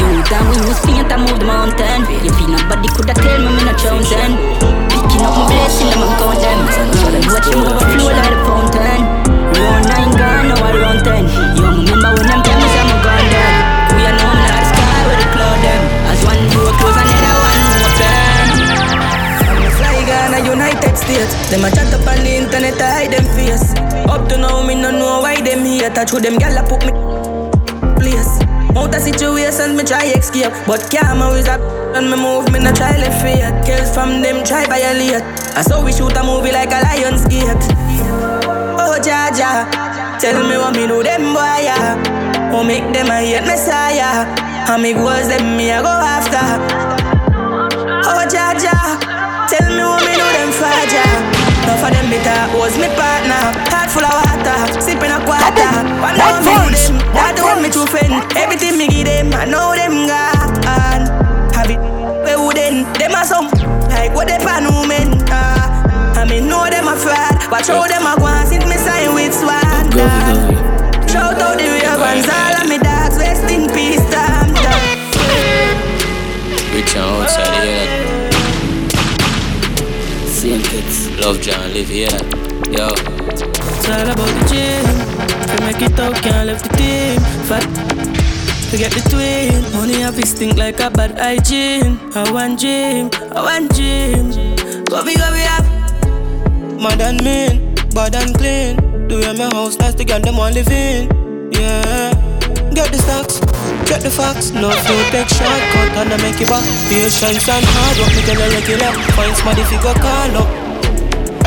You that we must paint and move the mountain. You feel nobody coulda tell me me not chosen. Picking up my blessing, I'm count them. Watch them overflow like a fountain. Round nine gone, now I round ten. You remember when them say I'm gone dead. We are known like the sky with the cloud them. As one door close, another one open. Fly Ghana, United States. Them a chat up on the internet, I hide them face. Up to now, me no know why them here. Touch with them gal a put me try escape, but can't always up and me move, me no try left fear. Kills from them try violate. I saw we shoot a movie like a lion's gate. Oh Jaja, tell me what me do them boy yeah. Who make them a hate messiah? How me goals them me a go after? Oh Jaja, tell me what me do them for ja. For them bitter was me partner. Heart full of water, sipping a quarter. One love me do them, that want me to friend. Everything me give them, I know them gone. Have it, we wouldn't. Them a some like what they pan women. Uh, I mean know them a fraud. Them a go and since me sign with Swan. Shout out the real ones, all of me dogs, rest in peace, damn, damn. Rich and outside Love John, live here. Yo. It's all about the gym. Can make it out, can't left the team. Fat. Forget the twin. Money have this stink like a bad hygiene. I want gym, I want gym. Go big up. Mad and mean, bad and clean. Do you my house nice to get them all live in? Yeah. Get the stocks, get the facts. No flow, take shortcut and I make it back. Patience and hard work, me tell you regular. Find somebody if you go call up.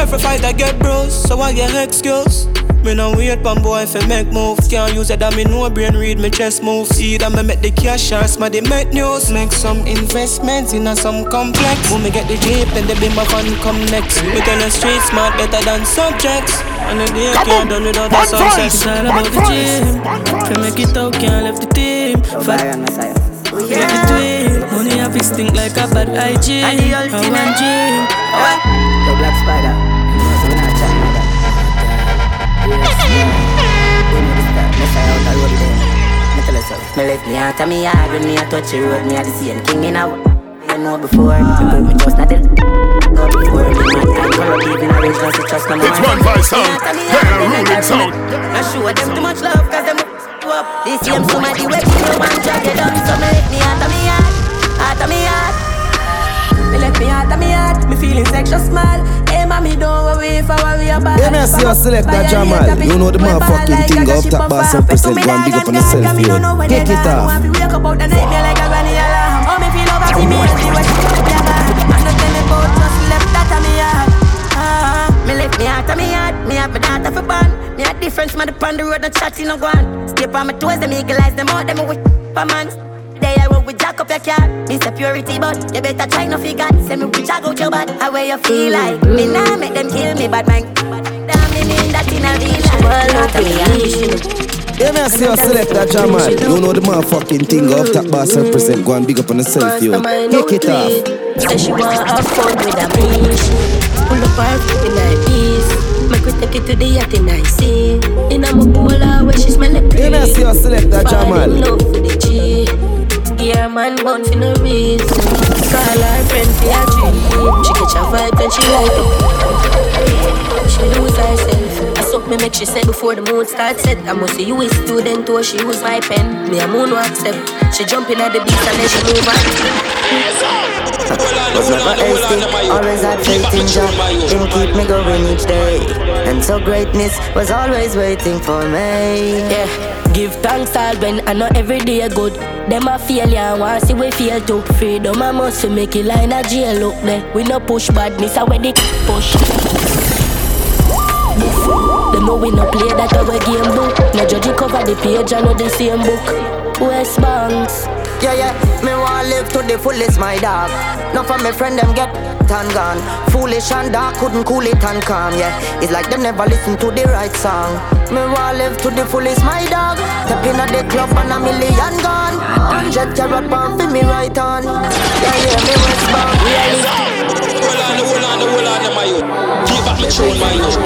Every fight I get bruised, so I get excuse. Me no wait pon boy if I make moves. Can't use it that me no brain read me chest moves. See that me make the cash and smarty make news. Make some investments in a some complex. When me get the jeep, then the beam of fun come next. We tell the street smart better than subjects. And the day can't done without the sunset. It's all about the gym. If I make it out, can't left the team. Fat. Get the twin. Money have this stink like a bad hygiene. I want gym. I want The black spider. There. Me out of me yard when me a touch the road. Me a the same king in a you know before. Me put me trust not the go before. Me man I grow up a rich not to trust no more. It's one vice sound. Hey, a ruling sound. I show them too much love cause them you up. This same somebody till you man drag you down. So me let me out of me yard, out of me yard. Me let me out of me heart, me feeling extra small. Hey, mommy, don't worry if I worry about Yeah, me I see you select that Jamol. You know the motherfucking thing up top boss represent. Go and big up on yourself, yo. Take it off. Wake up out the night, me like a granny alarm. Oh, me feel over me, see what she put me about. Man, don't tell me about just left that of me heart. Ah, Me left me out of me yard, me have my daughter for born. Me a difference, man, upon the road, no chatting, no gone. Step on my toes, them eagle eyes, them out, them a wick, a man. Day I walk with jack up your car, Mr. Purity, but you better try no figure. Send me with jack out your bad, how where you feel like. Me nah make them kill me, bad man. Damn me mean that in a real life. Well, okay, Yeah, me I see you select that Jamol. You know the motherfucking thing up top boss mm. represent. Go and big up on yourself, yo. Take it off. Say she want have fun with a me. Pull up her foot in her east. Make we take it to the yacht in I see. In a mokola where she smell it Yeah, me I see you select that Fall in man, born for no reason. Call her friend for a dream. She catch a vibe and she light up. She lose herself. I suck me make she say before the moon starts set. I must see you a student or she use my pen. Me a moon no accept. She jump in at the beat and then she move on. Was never hasty, always had faith in Jah. Him keep me going each day, and so greatness was always waiting for me. Yeah, give thanks all when I know every day good. Them a failure, and want see we fail too. Freedom I must make it line a jail look there. We no push badness, I where the push. They know we no play that our game book. No judge cover the page, I know the same book. West Banks. Yeah, yeah, me want live to the fullest, my dog. Now for my friend, them get and gone. Foolish and dark, couldn't cool it and calm, yeah. It's like they never listen to the right song. Me want live to the fullest, my dog. Step in at the club and a million gone. Hundred carat pound for me right on. Yeah, yeah, me westbound, realistic. Hold on, hold on, hold on, my youth. Keep back the tune, my youth.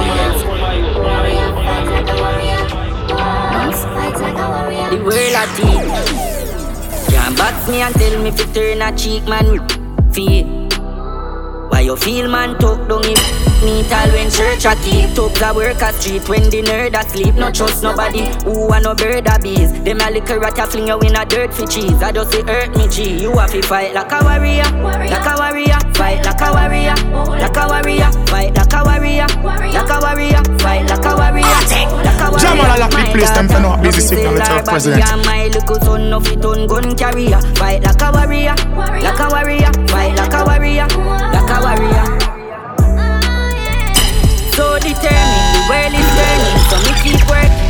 The world of deep. Can't box me and tell me to turn a cheek, man. Feel. Why you feel, man? Talk down him. Neat all when church a keep Tubs a work a street. When the nerd a sleep No trust nobody. Who a no bird a bees? Them a liquor rat a fling you in a dirt for cheese. I just say hurt me G? You have to fight like a warrior. Like a warrior Fight like a warrior. Like a warrior Fight like a warrior. Like a warrior Fight like a warrior. Like a warrior Jamol lock the place them for no busy signal the turf president. my little son no fit on gun carrier. Fight like a warrior. Like a warrior Fight like a warrior. Like a warrior so determined, the world is turning, so me keep working.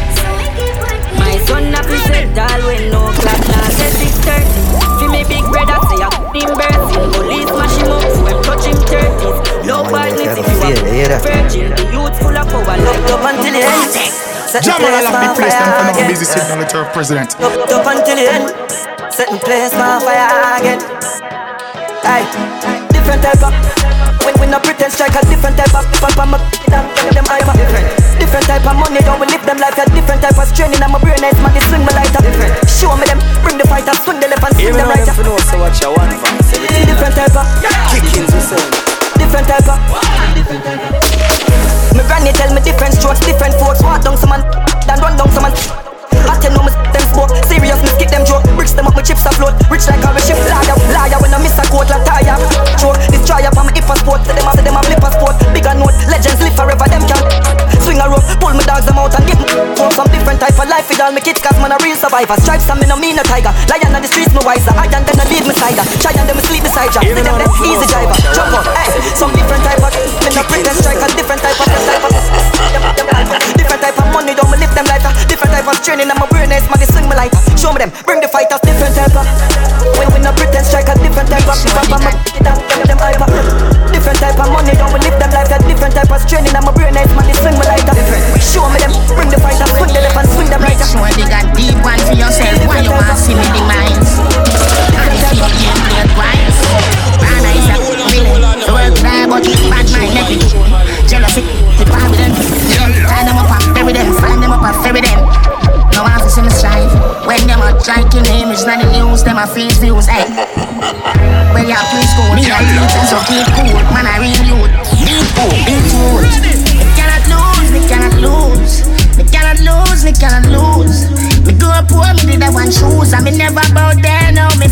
My son a present all when no clock now says six thirty. See me big brother say I put him birthing, police mash him up, so I'm touching thirties. No badness if you are virgin, the youth full of power, locked up until the end. Jamol lock the place them for no busy signal the turf president. Up, up until the end. Setting place my fire again. Aye, different type of when we no pretend strike a different type of people from my down them. I'm a different different type of money don't we live them life a different type of training I'm a brain. Nice man they swing my lighter different. Show me them bring the fighter swing the left and swing them right know so what you want from different type of kickings we say. different type of me granny tell me different strokes different folks. Walk down some man then run down some man I tell no me them smoke Serious me skip them joke. Bricks them up my chips afloat Rich like a ship. Liar Liar when I miss a quote like tire. Choke Destroy up on my hip sport. Say them say them a flip a sport. Bigger note Legends live forever them can Swing a rope. Pull my dogs them out and get me Some different type of life. With all my kids Cause man a real survivor. Stripes and me no mean a tiger. Lion on the streets me wiser. I than them a lead me side Try and them sleep beside ya. See them them easy driver. Jump up Hey Some different type of Me no pretend strike a different type of type of Different type of money don't me live them life Different type of training I'm a brain nice man, they swing me like Show me them, bring the fighters different type of. When we no pretend strike a different type of. People from a them, hyper Different type of money, don't we live them life That different type of training, I'm a brain nice man, they swing me Show me them, bring the fighters, swing the left and swing them right. Sure they got deep one for yourself. Why you want to see me the minds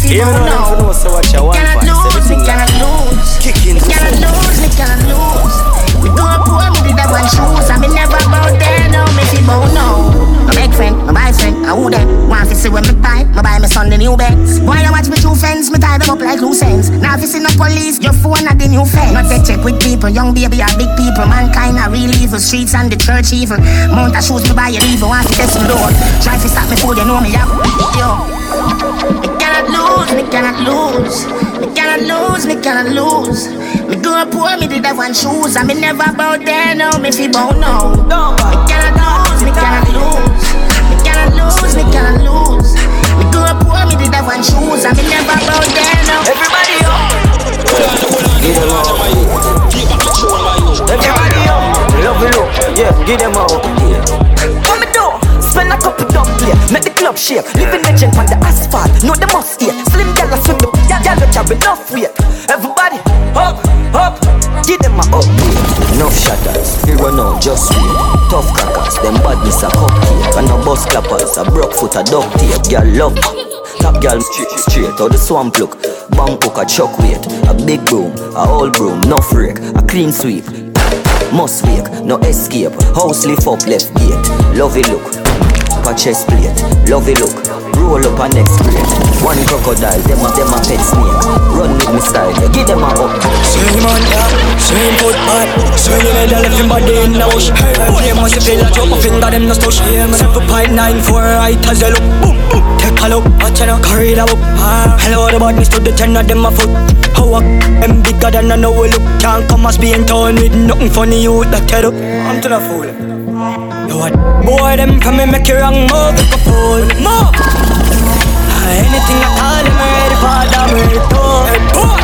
there, now me feel Even no know so what you want Cannot lose, me cannot lose. Me cannot lose, me cannot lose. Me go poor, me did have one shoes And me never bow there, now me feel no. My big friend, my boyfriend, I who them? Want to see when me buy, me buy me son the new Benz. Boy, I watch me two friends, me tie them up like loose ends. Now if you see no police, your phone at the new fence. Not take check with people, young baby or big people. Mankind are real evil, streets and the church evil. Mount of shoes, me buy your evil, want to test me door. Try to stop me food, you know me, yeah, yo lose, me cannot lose. Me cannot lose, me cannot lose. Me go poor, me did have one shoes. And me never bow there, no, me fi bow no. Me cannot lose, me cannot lose. Me cannot lose, me cannot lose. Me go poor, me did have one shoes. And me never bow there, no. Everybody up. Give them all Everybody up. Love you. Yeah, give them all What me do? Spend a couple Make the club shake. Living legend on the asphalt. Know the must eat Slim gal a swim. The Gal gal don't carry enough weight Everybody up, up Give them a upgrade Enough shatters, we run out, just wait Tough crackers, them badness a cupcake And no bus clappers, a broke foot, a duct tape Girl love. Top girl straight, straight the swamp look. Bank hook, a chuck weight. A big broom, a old broom, no freak. A clean sweep. Must wake, no escape. House lift up left gate. Lovey look a chest plate, lovey look Roll up a next plate One crocodile, them a, them a pet snake Run with me style, yeah, give them a up Simon, yeah Swing foot bad, swing in the left body in the bush. Boy, you must feel like your finger them no stush. Seven point nine four right as they look. Boom, boom. Take a look, watch out, carry the book. Ah. Hello, the badness to the ten of them a foot. How a them bigger than I know we look. Can't come as being town with nothing funny you that tell up. I'm to the fool. You what? Boy, them come and make you wrong move, like a fool. Move. Ah, anything I call them ready for, I'm ready to. Hey, boy.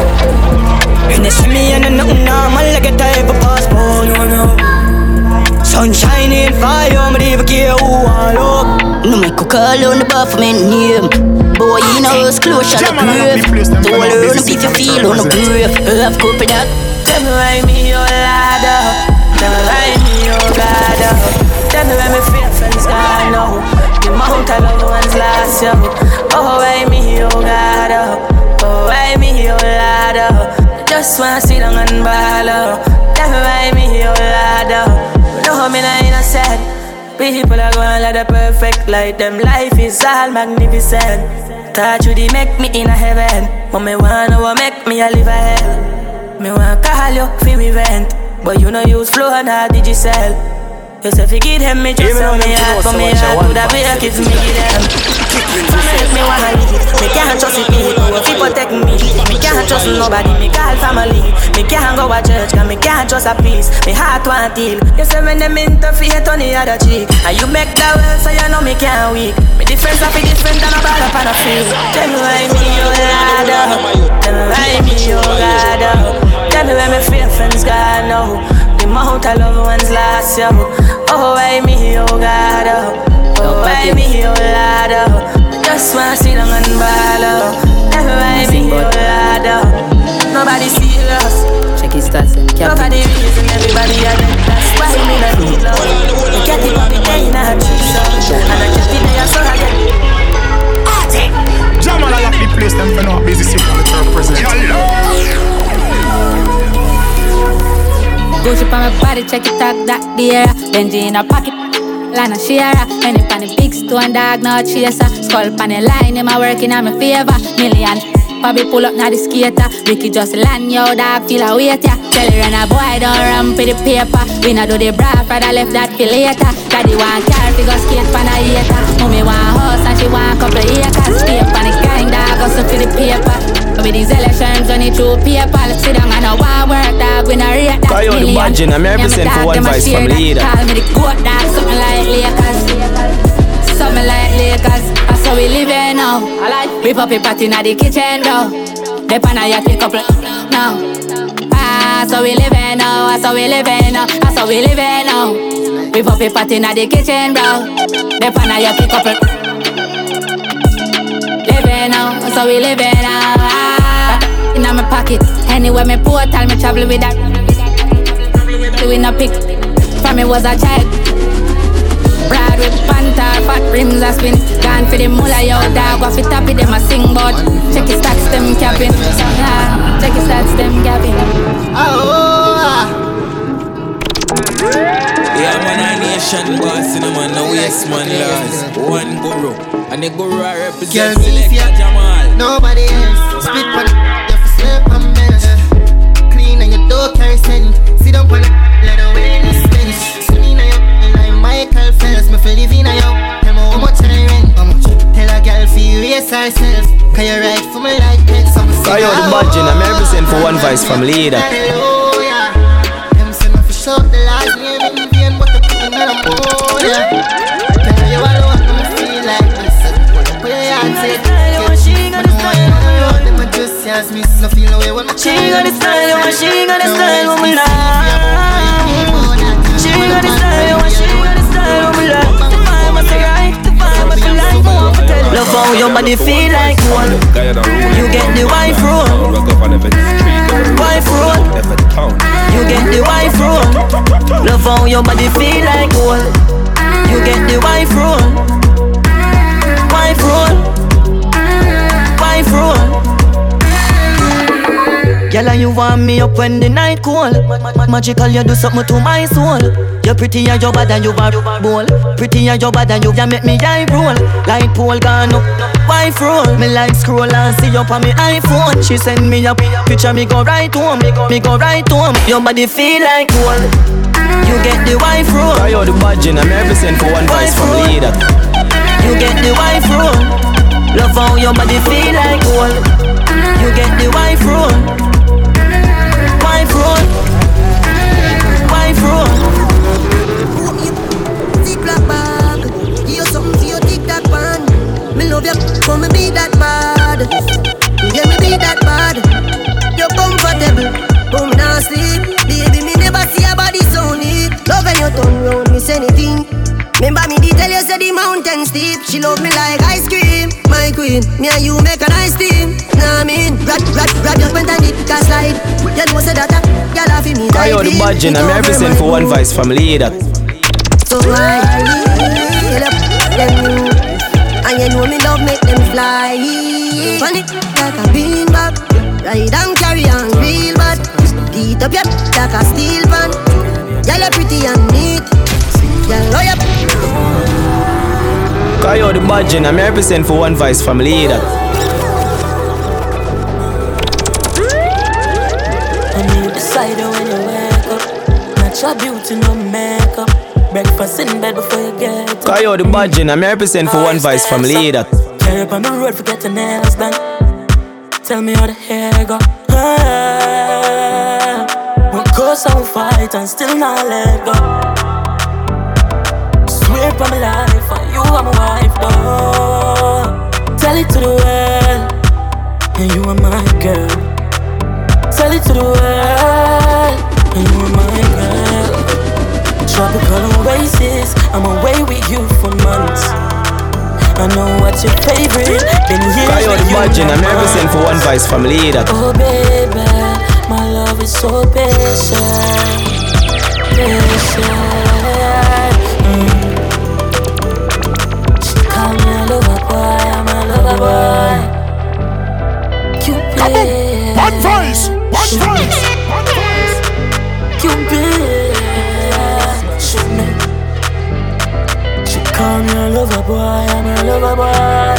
And they see me and nothing normal, like a type of passport. No, no. Sun shining fire, I'm even care who I look. No make a call on the bar for my name Boy, you know it's close, shut up grave Don't learn if you feel on the grave Have copy that Tell me why me your ladder Tell me feel friends gone now The mount of loved ones last year Oh, why me oh, your ladder oh. oh, why me oh, your ladder Just wanna sit down and ball Tell me why me your ladder No, me not innocent People are going like the perfect light. Them life is all magnificent. Touch you, they make me in a heaven. But me wanna what make me a live a hell. Me wanna call you for event. But you know use flow and how did you sell? You say forgive them, me just on me heart But me heart to the break if me give them. Make me wanna leave. Me can't trust it people If protect me Me can't trust nobody. Me call family. Me can't go to church Cause me can't trust a peace. Me heart want heal. You say when them interfere on the other cheek. And you make that well so you know me can't weak. Me difference of it different than a ball up on a field. Tell me why me your ladder oh. Tell me why me your ladder oh. Tell me why me feel friends God now oh. The amount of loved ones lost, yo. Oh, why me, oh God, oh. Oh, why me, oh Lord, oh. Just wanna sit down and ball, oh. Why me, oh Lord, oh. Nobody serious. Check his stats, eh? Nobody reason, everybody a. That's why me not need love. You can't keep up the day in a tree, Gucci on my body, check it out, that there. Benji in her pocket, Lana Shira. And on the big stone dog, no chaser. Skull the line, him a working on my favor. Million. Bobby pull up now the skater. Ricky just land yo dog, feel a wait ya. Tell her and a boy don't ramp with the paper. We not do the bra, father left that for later. Daddy want car, figure skate pan a hater. Mommy want house and she want couple acres. Stay up on the gang dog, hustle for the paper. With these elections on through paper Let's sit down and I want work dog. We not rate that you the badge and I'm represent for one voice from the leader. Call me the goat dog Something like Lakers. Something like Lakers. That's how we living now. We pop it party in the kitchen though. They pan a yacht couple now Ah, so we living now. That's how we living now. That's how we living now. We pop it party in the kitchen bro. They pan a yacht couple living now, so we living now. In my pocket, anywhere me portal, me travel with that. Doing a pic, from me was a child. Brad with panther, fat rims a spin. Gone for the mullah, yo dog, what fit up with them a sing but Check his stats, them capping. Ah, check his stats, them capping. Oh, Yeah, man, a nation boss in a man, no waste man laws. One guru, and the guru I Girl, me select fear Jamol. Nobody else. Girl fi raise herself. Can you ride for me like that? Some Cause you the badge and I'm represent for one voice from leader Hallelujah. Them say me fi shout the last name in vain, but the people not a more. Yeah. Tell you alone, me feel like this. Put your hands in. Just as me, no feel no way when me She got the style, she got the style, me love. She got the style, she got the style, me love. Love how your body feel like one. You get the wife roll. Wife roll. You get the wife roll. Love how your body feel like one. You get the wife roll. Wife roll. Wife roll. Girl, and you warm me up when the night cold. Magical, you do something to my soul. You're pretty and you're bad and you are bold. Pretty and you're bad and you make me eye roll. Light pole gone up, wife roll. Me like scroll and see up on me iPhone. She send me a picture, me go right home. Me go, right home. Your body feel like gold. You get the wife roll. I the budget, I'm represent for one voice from leader. You get the wife roll. Love how your body feel like gold. You get the wife roll tell you say the mountain steep. She love me like ice cream, my queen. Me and you make a nice team. Nah, I mean, grab, grab, grab your pant and it can slide. You know say that a girl off me. I owe the budget, I'm represent for one voice family that. So I heal up them you, and you know me love make them fly. Funny like a beanbag, ride and carry on real bad. Beat up your like a steel pan. Girl, you pretty and neat. Girl, oh yeah. Kayo the budget, I'm represent for one voice family that. Cider when you wake up. Natural beauty, no makeup. Breakfast in bed before you get up. Kayo the budget, I'm represent for one voice family that. Carry up on the road, forget your nails done. Tell me how the hair go. Ah, we go some fight and still not let go. Swear by my life, and are my wife, though. Tell it to the world, and you are my girl. Tell it to the world, and you are my girl. Tropical oasis, I'm away with you for months. I know what's your favorite. Been years with you, budget, I'm represent for one voice family that. Oh baby, my love is so patient, patient. I'm a lover boy. Cupid, Come on, one voice, one voice, one voice. Cupid, shoot me. She call me a lover boy, I'm a lover boy.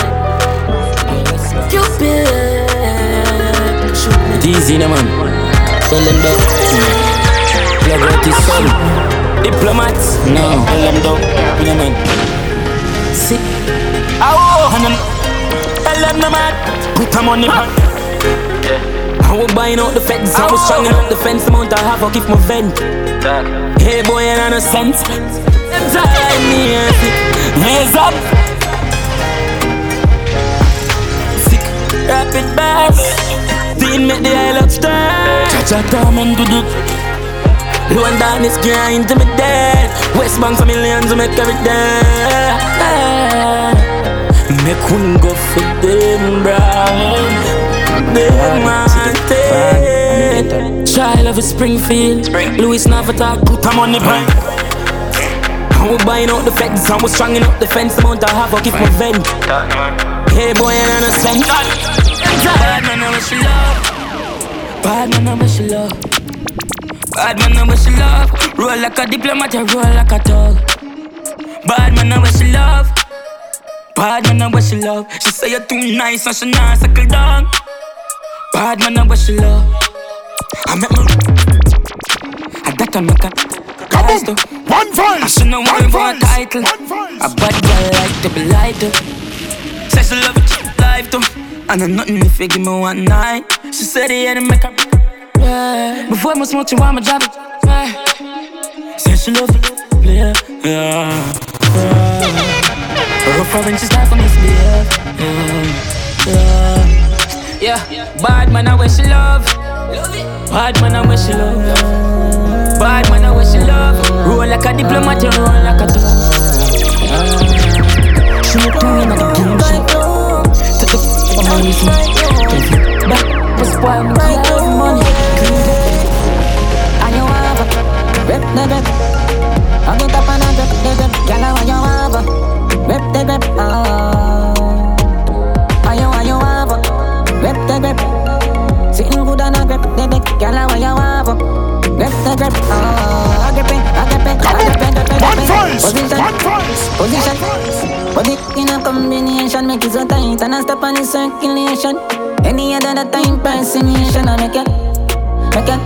Cupid, shoot me. It easy, no man. Tell them that. Plug out his son. Diplomats. No. Tell them that. No man. See. Oh, and them. Tell them no man. Put the pan. I was buying out oh. the fence, I was strong up the fence amount I have, I give my vent. Hey boy, and I no sense. Them tired me. Raise up. Sick, rapid bass. Teen make the eye look. Cha-cha torment to do. Low and down is getting into me dead. West Bank for millions to make every day. Make one go for them brown. Them man take. Child of a Springfield. Louis Navatar put them on the bank. I was buying out the fence, I was stronging up the fence. Amount I have, I give my vent. Hey boy, and I know sense. Bad man, I wish you love. Bad man, I wish you love. Bad man, I wish you love. Roll like a diplomat, roll like a dog. Bad man, I wish you love. Bad man, I wish you love. She say you're too nice and she not suckle down. Bad man, I wish you love. I make me. I got to make a. Come on, one voice. I should know one for a title. A bad girl like to be lighter. Say she love it life too. And I'm nothing if you give me one night. She said he had to make her. Yeah. Before I smoke, you want me drop it. Yeah. Say she love it. Yeah. Yeah. yeah. Rough her when she start for misbehave. Yeah. Yeah. Yeah. Bad man, I wish you love. Bad man, I wish you love. Bad man, I wish you love. Roll like a diplomat, you roll like a dog. She look to me like a game the f from my reason. Back, was spoil me, love money. Have a rep the rep. I get up and I grip the grip. Girl, I want you have a the grip. Oh. And you want you have a rep the grip. Sitting good and I grip the Girl, I want you want up. Grip the grip, oh, grip it, grip it, grip it, grip it, One voice, one voice, position. It in a combination, make it so tight and I step on the circulation. Any other time impersonation, I make it, make it,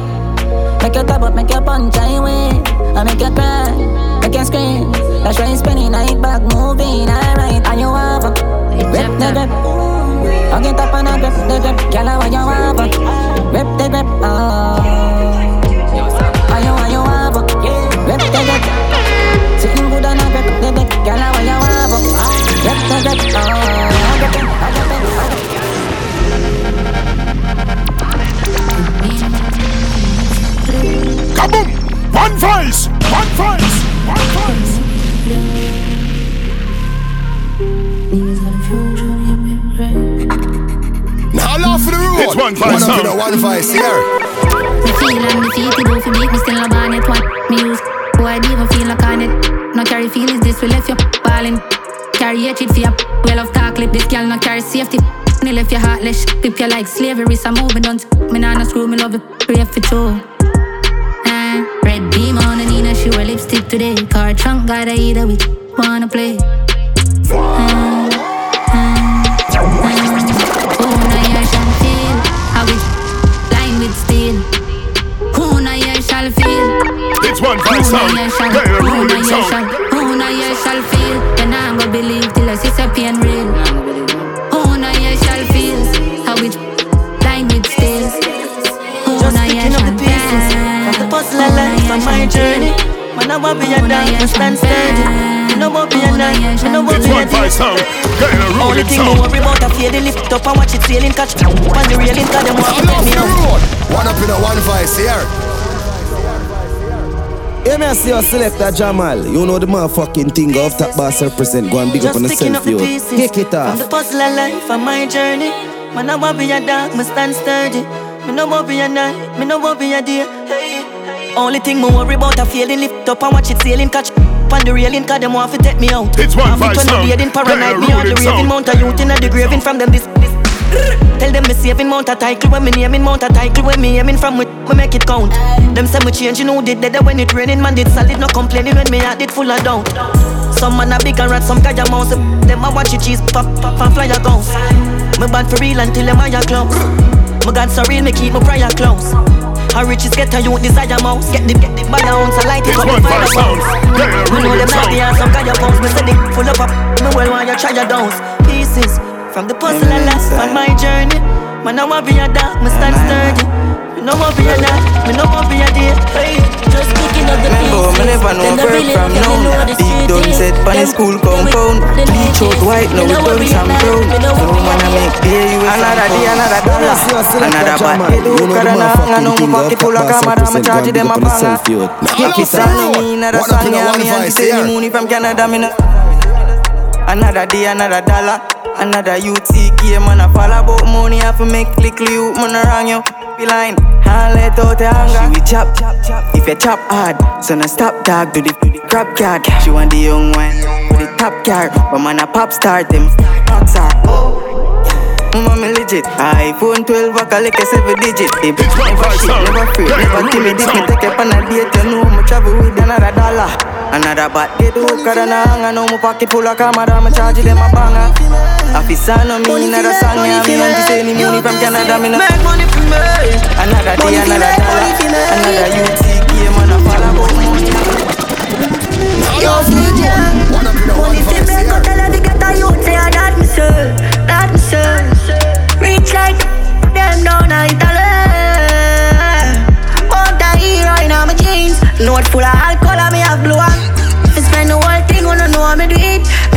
make it top up, make you punch highway. I make you cry, make you scream. That's why you spinning, I back moving, alright. And you have a grip the grip. I get up and I grip the grip, girl, I want you have a grip the grip, oh. And you want you have a grip the grip. Sitting good and I grip the grip, girl, I want you have a grip the grip, oh. I grip it, I grip it, I grip it. Kaboom! One voice, one voice. Now laugh for the road. It's one voice One up in sound. a one voice here. Me feel undefeated, don't for beat me still a bonnet What me use, who I even feel like on it? No carry feelings, this will left you ballin' Carry hatred for your well of talk lip This girl no carry safety. Me left your heartless, clip you like slavery So moving on, me nah no screw, me love it, pray for two Nina, she wear lipstick today Car trunk, gotta either which wanna play. Oh, now you shall feel? How it line with steel. Who now you shall feel? It's one Who voice now sound. you shall Get Who now rolling sound. shall Who now you shall feel? Then I'm gonna believe till I see some pain real. Who now you shall feel? How it line with steel. Who Just now you picking up shall the pieces from the puzzle of life on my journey. Man, I want be a dog, but stand steady. Me no want be a knight, me no want It's be a one voice sound. Only thing me sound. worry about a fade lift up and watch it sailing catch on the railing cause them want to take me out. One up in a one voice here. Hey, me see you select that Jamol. You know the motherfucking thing of top boss represent. Go and big up Just on picking yourself, up the yo. pieces Kick it from the puzzle of life on my journey. Man, I want be a dog, me stand sturdy. Me no want be a night, me no want be a day. Only thing me worry about a failing lift up and watch it sailing catch on the railing cause them want to take me out. It's one I'm voice when the in paranoid, me a on the raving mount a youth in the graving from them this. this. Tell them me saving mount a title when me naming mount a title when me aiming from with me make it count. Them say me change, you know did that when it raining man did solid no complaining when me heart did full of doubt. Some man a big and rat, some guy a mouse. Them a watch it cheese pop pop and fly a ghost. Me bad for real until them higher close. My God so real, me keep my prayer close. How riches get a youth desire mouse. Get the get the bad ounce, I light up one the fire voice sound. bounce. Get a Me know rolling them not sound. the some guy a bounce. Me say the full up up. Me well want you try your downs. Pieces from the puzzle I lost on my journey. Man, I want be a dog, me stand sturdy. Me no want be a night, me no want be a day. Hey, just picking up the Remember, pieces. me never know Then the birth villain from now. know the Big street done is. set on the school compound. the Bleach out white, now Me we no want done some brown. no So want be a make day you Another day, another dollar. Yes, yes, select Another that bad head You who know got the a long motherfucking and thing no of pocket top full of boss camera, I'm charge them a on yourself, banger. yo. If it's me, another One up song, yeah, me and voice this any money from Canada, me no. Another day, another dollar. Another youth see game, man. I fall about money, I have to make click you, man. I wrong you. Be line, and let out the anger. She will chop, chop, chop. if you chop hard, so no stop dog, do the, do the crap card. She want the young one, with the top car, but man a pop star, them box her. Oh. Mama me legit. iPhone 12 back a like a 7 digit. Baby, never shit, never free, never If me take up on a date, you know me travel with another dollar. Another bad date, hook her and a hanger Now my pocket full of camera, me charge them a banger Officer no me another song, yeah Me want to say any money from Canada, me no Make money for me. Another day, another dollar Another see game and a fall about money Yo, CJ, money fi make go tell her to get a youth say ah, that me say, that me say. Reach like them down a Italy. Mount a hero in my jeans, note full of alcohol and me have blue on. Spend the whole thing, wanna know how me do it.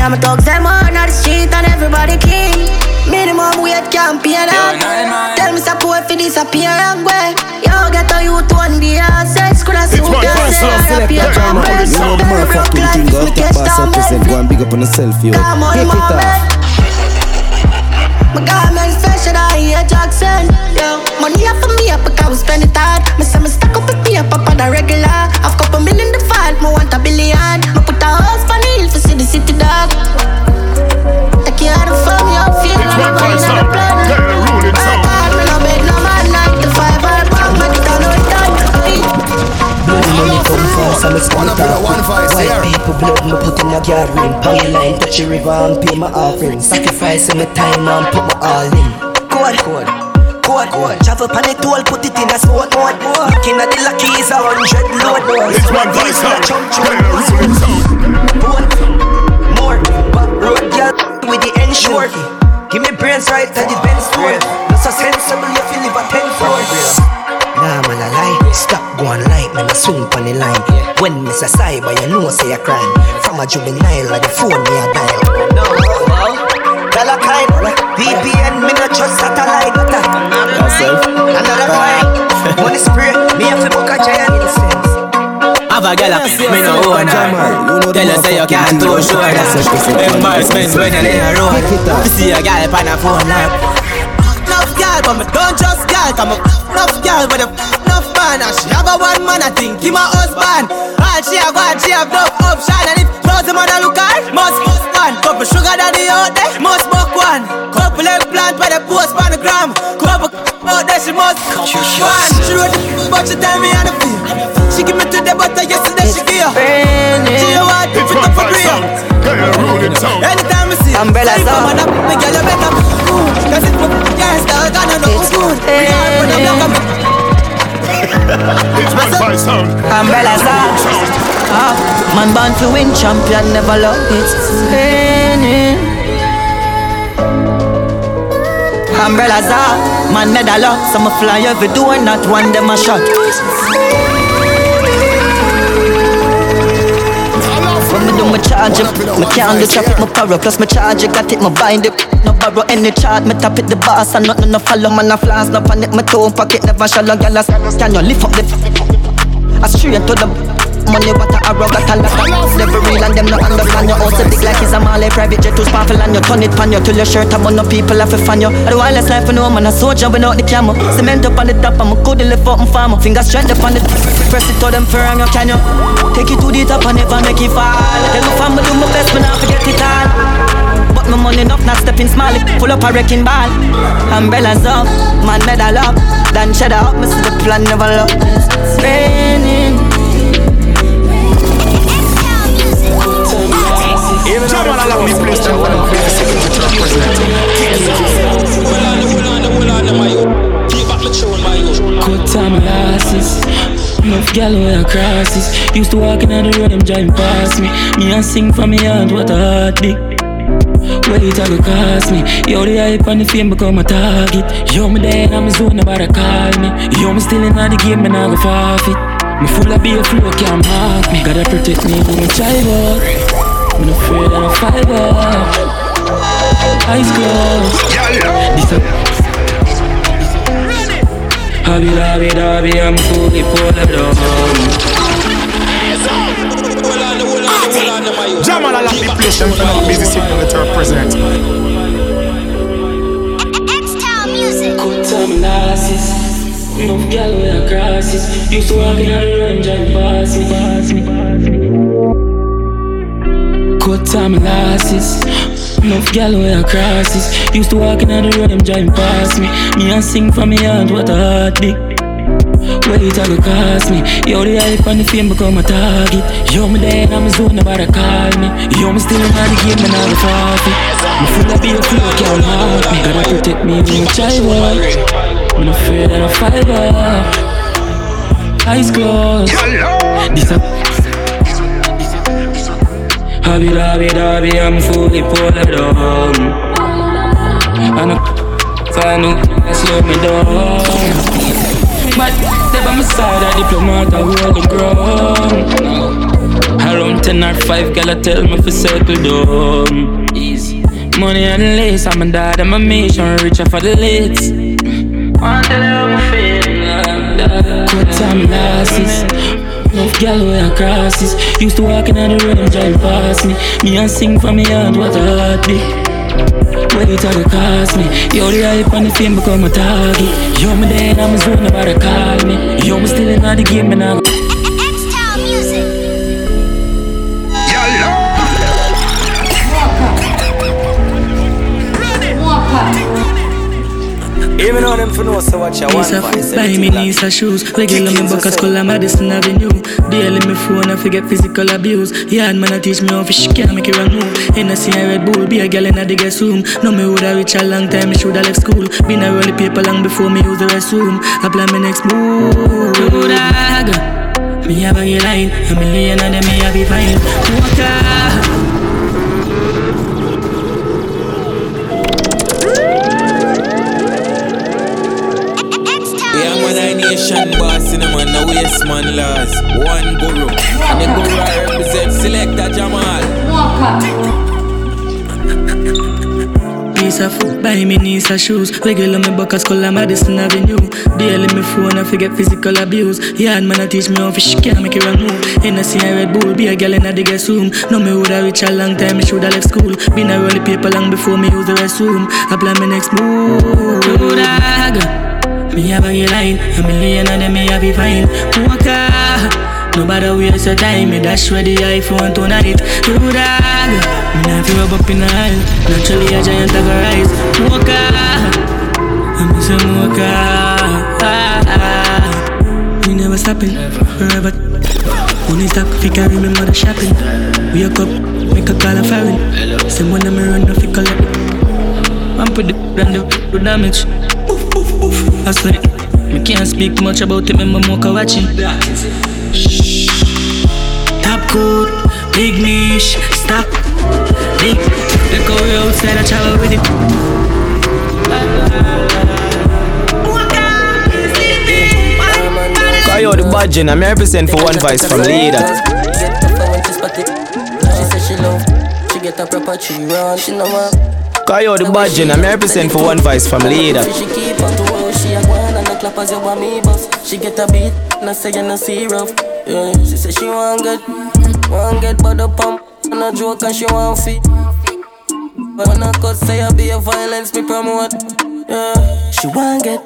Me and my thugs them on the street and everybody clean. Minimum weight can't pay that. Tell me support fi disappear and go. Yo, get a youth one day, I say, school a suit, one I voice say, sound. I Select pay that for Jamol. bread. You know the Very broke motherfucking life, thing of me top catch boss down represent. Go and big up on yourself, yo. Come on, Kick it mama. off. My garments fresher than here eh, Jackson. Yo, money up for me up because we spend it hard. Me say me stack up with me up not a regular. I've couple million the fund, me want a billion. Me put a house for the to see the city dog. Take you out of farm, you feel it's like one another plan. Girl, rule it down. Bad, me no beg no man like the five or pound, but it I'm a spot. White people blood, me put in a yard ring. Pound line, touch the river and pay my offering. Sacrificing my time and put my all in. Code, code. Code, code. Travel pan it all, put it in a sport mode. Looking at the lucky is a hundred load. It's one voice sound. More, back road, girl, with the ensure. Give me brains right at the Benz store. Not so sensible, you feel live a ten floors. Nah, man, I lie. Stop going like me, I swing on the line. When Miss a cyber, you know say a crime. From a juvenile, like the phone me a dial. No, Dollar kind, VPN, me not trust satellite. Another kind, money spray, me have to book a giant incense. Have a gal, me no own her. Tell her say you can't do sure Embarrassment when you're in a road You see a gal on a phone like Enough gal, but me don't just gal Come up, enough gal, but enough man. And she have a one man, I think he my husband. All she have one, she have no option. And if thousand man a look her, must bust post on the gram Couple out there, she must one She wrote the but she tell me how to feel. She give me to the butter, yesterday she give She a what, It's fit one up for voice real. sound. Girl, rolling sound. Anytime I see Umbrella Say sound. come on up, me girl you better be cool. Cause it's my can't start, I know no good. We are for them, look at me It's one voice sound. Umbrella sound. Ah, Man born to win, champion never lost. It's raining Umbrellas are. Man medal up Some a fly every door, not one them a shot. When me do my charge it, me can't do traffic, my power Plus my charge it, got it, my bind it. No borrow any chart, me tap it the boss And nothing no follow, man a flash No panic, my toe pocket never shallow a can you lift up the I straight to the Money what a arrow got a lot of Never real and them no understand you. Also big like it's a Malay private jet too powerful And you. Turn it pan you till your shirt I'm on no people have to fan you. I all this life for no man a soldier without the camera. Cement up on the top I'm a good lift up and farmer. Fingers straight up on the top, Press it to them for you can you Take it to the top and never make it fall. Tell my family do my best but not forget it all. But my money enough, not stepping small. Pull up a wrecking ball. Umbrellas up, man medal up. Dan cheddar up, see the plan never look It's raining Jamol, love me place to one of the signature Cut time losses. Enough gal where I crosses. Used to walk in the road, them driving past me. Me and sing for me heart, what a heartbeat. Wait, it go cost me. Yo, the hype and the fame become a target. Yo, me there, I'm a zone, nobody call me. Yo, me still in the game, me not go forfeit. Me full of beer flow, can't mark me. Gotta protect me when me drive up. I'm not afraid of a fiber. Eyes closed. This a Hobby, hobby, hobby, I'm fully pulled up. Jamol, I love the place to one of the busy signal to represent. Good time analysis. Enough gal where I crosses. Used to walk in the road, drive past me, past me, past me. Good time analysis. Enough gal where I crosses. Used to walk in the road, them driving past me. Me and sing for me heart, what a heartbeat. Wait, it go cost me. Yo, the hype and the fame become a target. Yo, me there, I'm a zone, nobody call me. Yo, me still in the game, and I'm a forfeit. Me full of beer, flow, can't mark me. Gotta protect me I try work. I'm not afraid of a fiber. Eyes closed. This a Hobby, hobby, hobby, I'm fully pulled down. And I out slow me down. But they by my side, a diplomat, I hold the ground. Around 10 or 5, girl, I tell me for circle down. Money and lace, I'm a dad, I'm a mission, richer for the lids. One day I'm feeling like that. Cut time losses. Enough where I crosses. Used to walk in on the them drive past me. Me and sing for me heart, what a heartbeat. Wait, it go cost me. Yo, the hype and the fame become a target. Yo, me there, I'm a zone, nobody call me. Yo, me still in the game, and I Even though them for know so watch one voice. Buy me and shoes. Regular me buckers color Madison Avenue. Daily me phone I forget physical abuse. Yeah, man I teach me how fish can make it wrong move. In a see a Red Bull, be a girl in a the guest room. No me woulda reach a long time, me shoulda left school. Been a roll paper long before me use the restroom. I plan my next move. Do that. Me have a line, a million of them me have be fine. Walk nation boss in a man, no waste man laws. One guru, and the guru I represent Selector Jamol. Piece of food, buy me knees and shoes. Regular me buckers, color Madison Avenue. Daily me phone, I forget physical abuse. Yeah, man, I teach me how fish can make it wrong move. In a see a Red Bull, be a girl in a the guest room. No me woulda reach a long time, me shoulda left school. Been a roll paper long before me use the restroom. I plan my next move. Do that. Me have a line, a million of them me have be fine. Walker, nobody waste your time. Me dash with the iPhone tonight. Do dog, me not feel rub up in the aisle. Naturally a giant of a rise. Walker, I'm a some walker. Ah, ah. We never stopping forever. Money stack, fi carry me mother shopping. Wake up, make a call a foreign. Same one of me run, no fi collect. Man put the the damage. I swear, me can't speak much about it, me mocha watching. Top good, big niche, stop, big. They go outside, I travel with it. Kayo the budget, I'm represent for one voice from leader. She the budget, I'm represent for one voice from leader. A gwan and you want me bust. She get a beat, and say you no see rough. Yeah, she say she want get, want get but the pump, and a joke and she want fit. But when I cut say I be a violence, me promote. Yeah, she want get,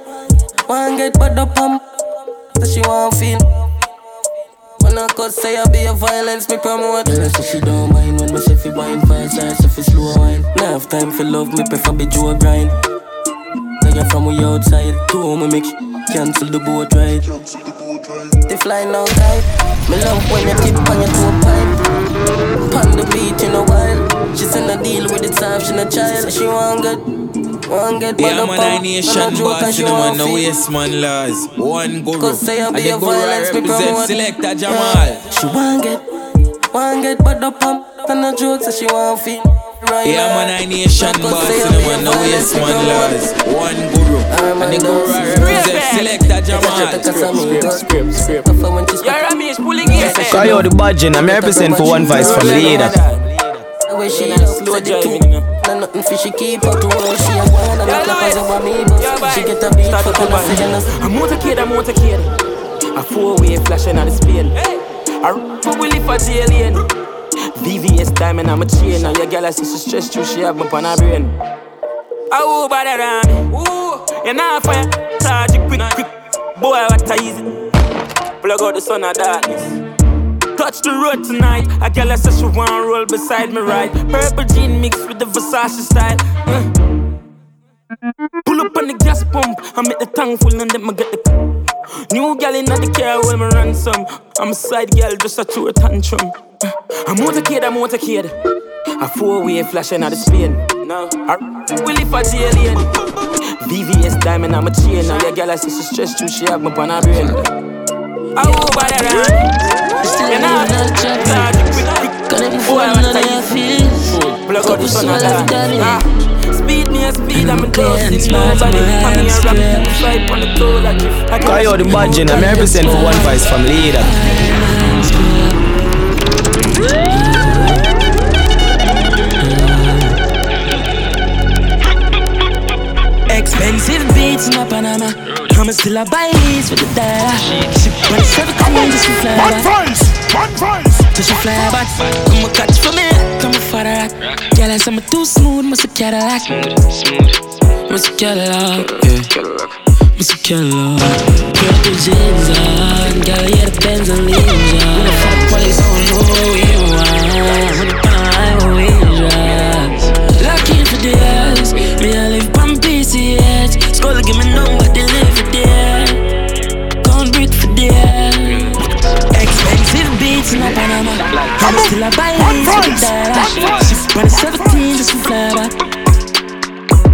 want get but the pump, so she want feel. When I cut say I be a violence, me promote. Girl, say she don't mind when me say fi wine fast say fi slow wine. Now have time for love, me prefer be Joe grind. From way outside, two me make cancel the boat ride. They fly now tight. Me love when you tip on your toe pipe. Pon the beat in a while. She send a deal with it soft, she no child. She want get, want get Yeah, man, I nation Man, a joke and boss she a man, want no waste man laws. One guru, Cause say I and be the a violence, me promote. Selector Jamol. Yeah. She want get, want get but the pump. And the joke, so she want feel. Right Yeah, now. man, I nation boss say I in a man, no violence, waste me man promote. laws. One guru, and the guru I represent Selector Jamol. You're a miss pulling it. Kayo the budget, I'm represent for one voice from leader. The way she love slow driving, you nothing fishy keep up to her. She a one and the clappers over me, but she get a beat for kind of saying us. I'm motorcade, I'm motorcade. A four-way flashing out the spin. I r- we live for alien. VVS diamond, I'm a chain. Now your girl I see she stress too, she have me on her brain. Oh, by the ram. Ooh, you're not fire. Charge it quick, quick. Boy, what a easy. Plug out the sun of darkness. Touch the road tonight. A girl I said she want roll beside me right. Purple jean mixed with the Versace style. Uh. Pull up on the gas pump. I make the tank full and then I get the. New girl in the car when me ransom. I'm a side girl, just a true tantrum. I'm motorcade, I'm motorcade. A four-way flashing out the Spain. No, I will if I alien. VVS diamond, I'm a chain. Now your girl I see she stressed too, she have me on her brain. I will buy that You know, charge it quick, quick. Boy, what I feels. Plug out the sun and that. Ah, Speed me a speed, I'm a dosing nobody. I'm here rapping, swipe on the toe like if I Kayo the budget, I'm represent for one voice from leader. Beats in my Panama. I'm still a buy these with the dollar. On the 17 just to fly One back. voice, one voice. Just to fly back. I'm a catch for me, I'm a father rock. Girl, I say I'm too smooth, must a Cadillac. Must a Cadillac, yeah. A Cadillac. Girl, the jeans on, girl, yeah, the Benz and leaves on. When the fuck police don't know where we are. When the time we drugs. Lucky for the ass, me I live see it. Scholar give me number, deliver there. Gone brick for there. Expensive beats in a Panama. I'm still a buy leads with the dollar. But it's 17 just for fly back.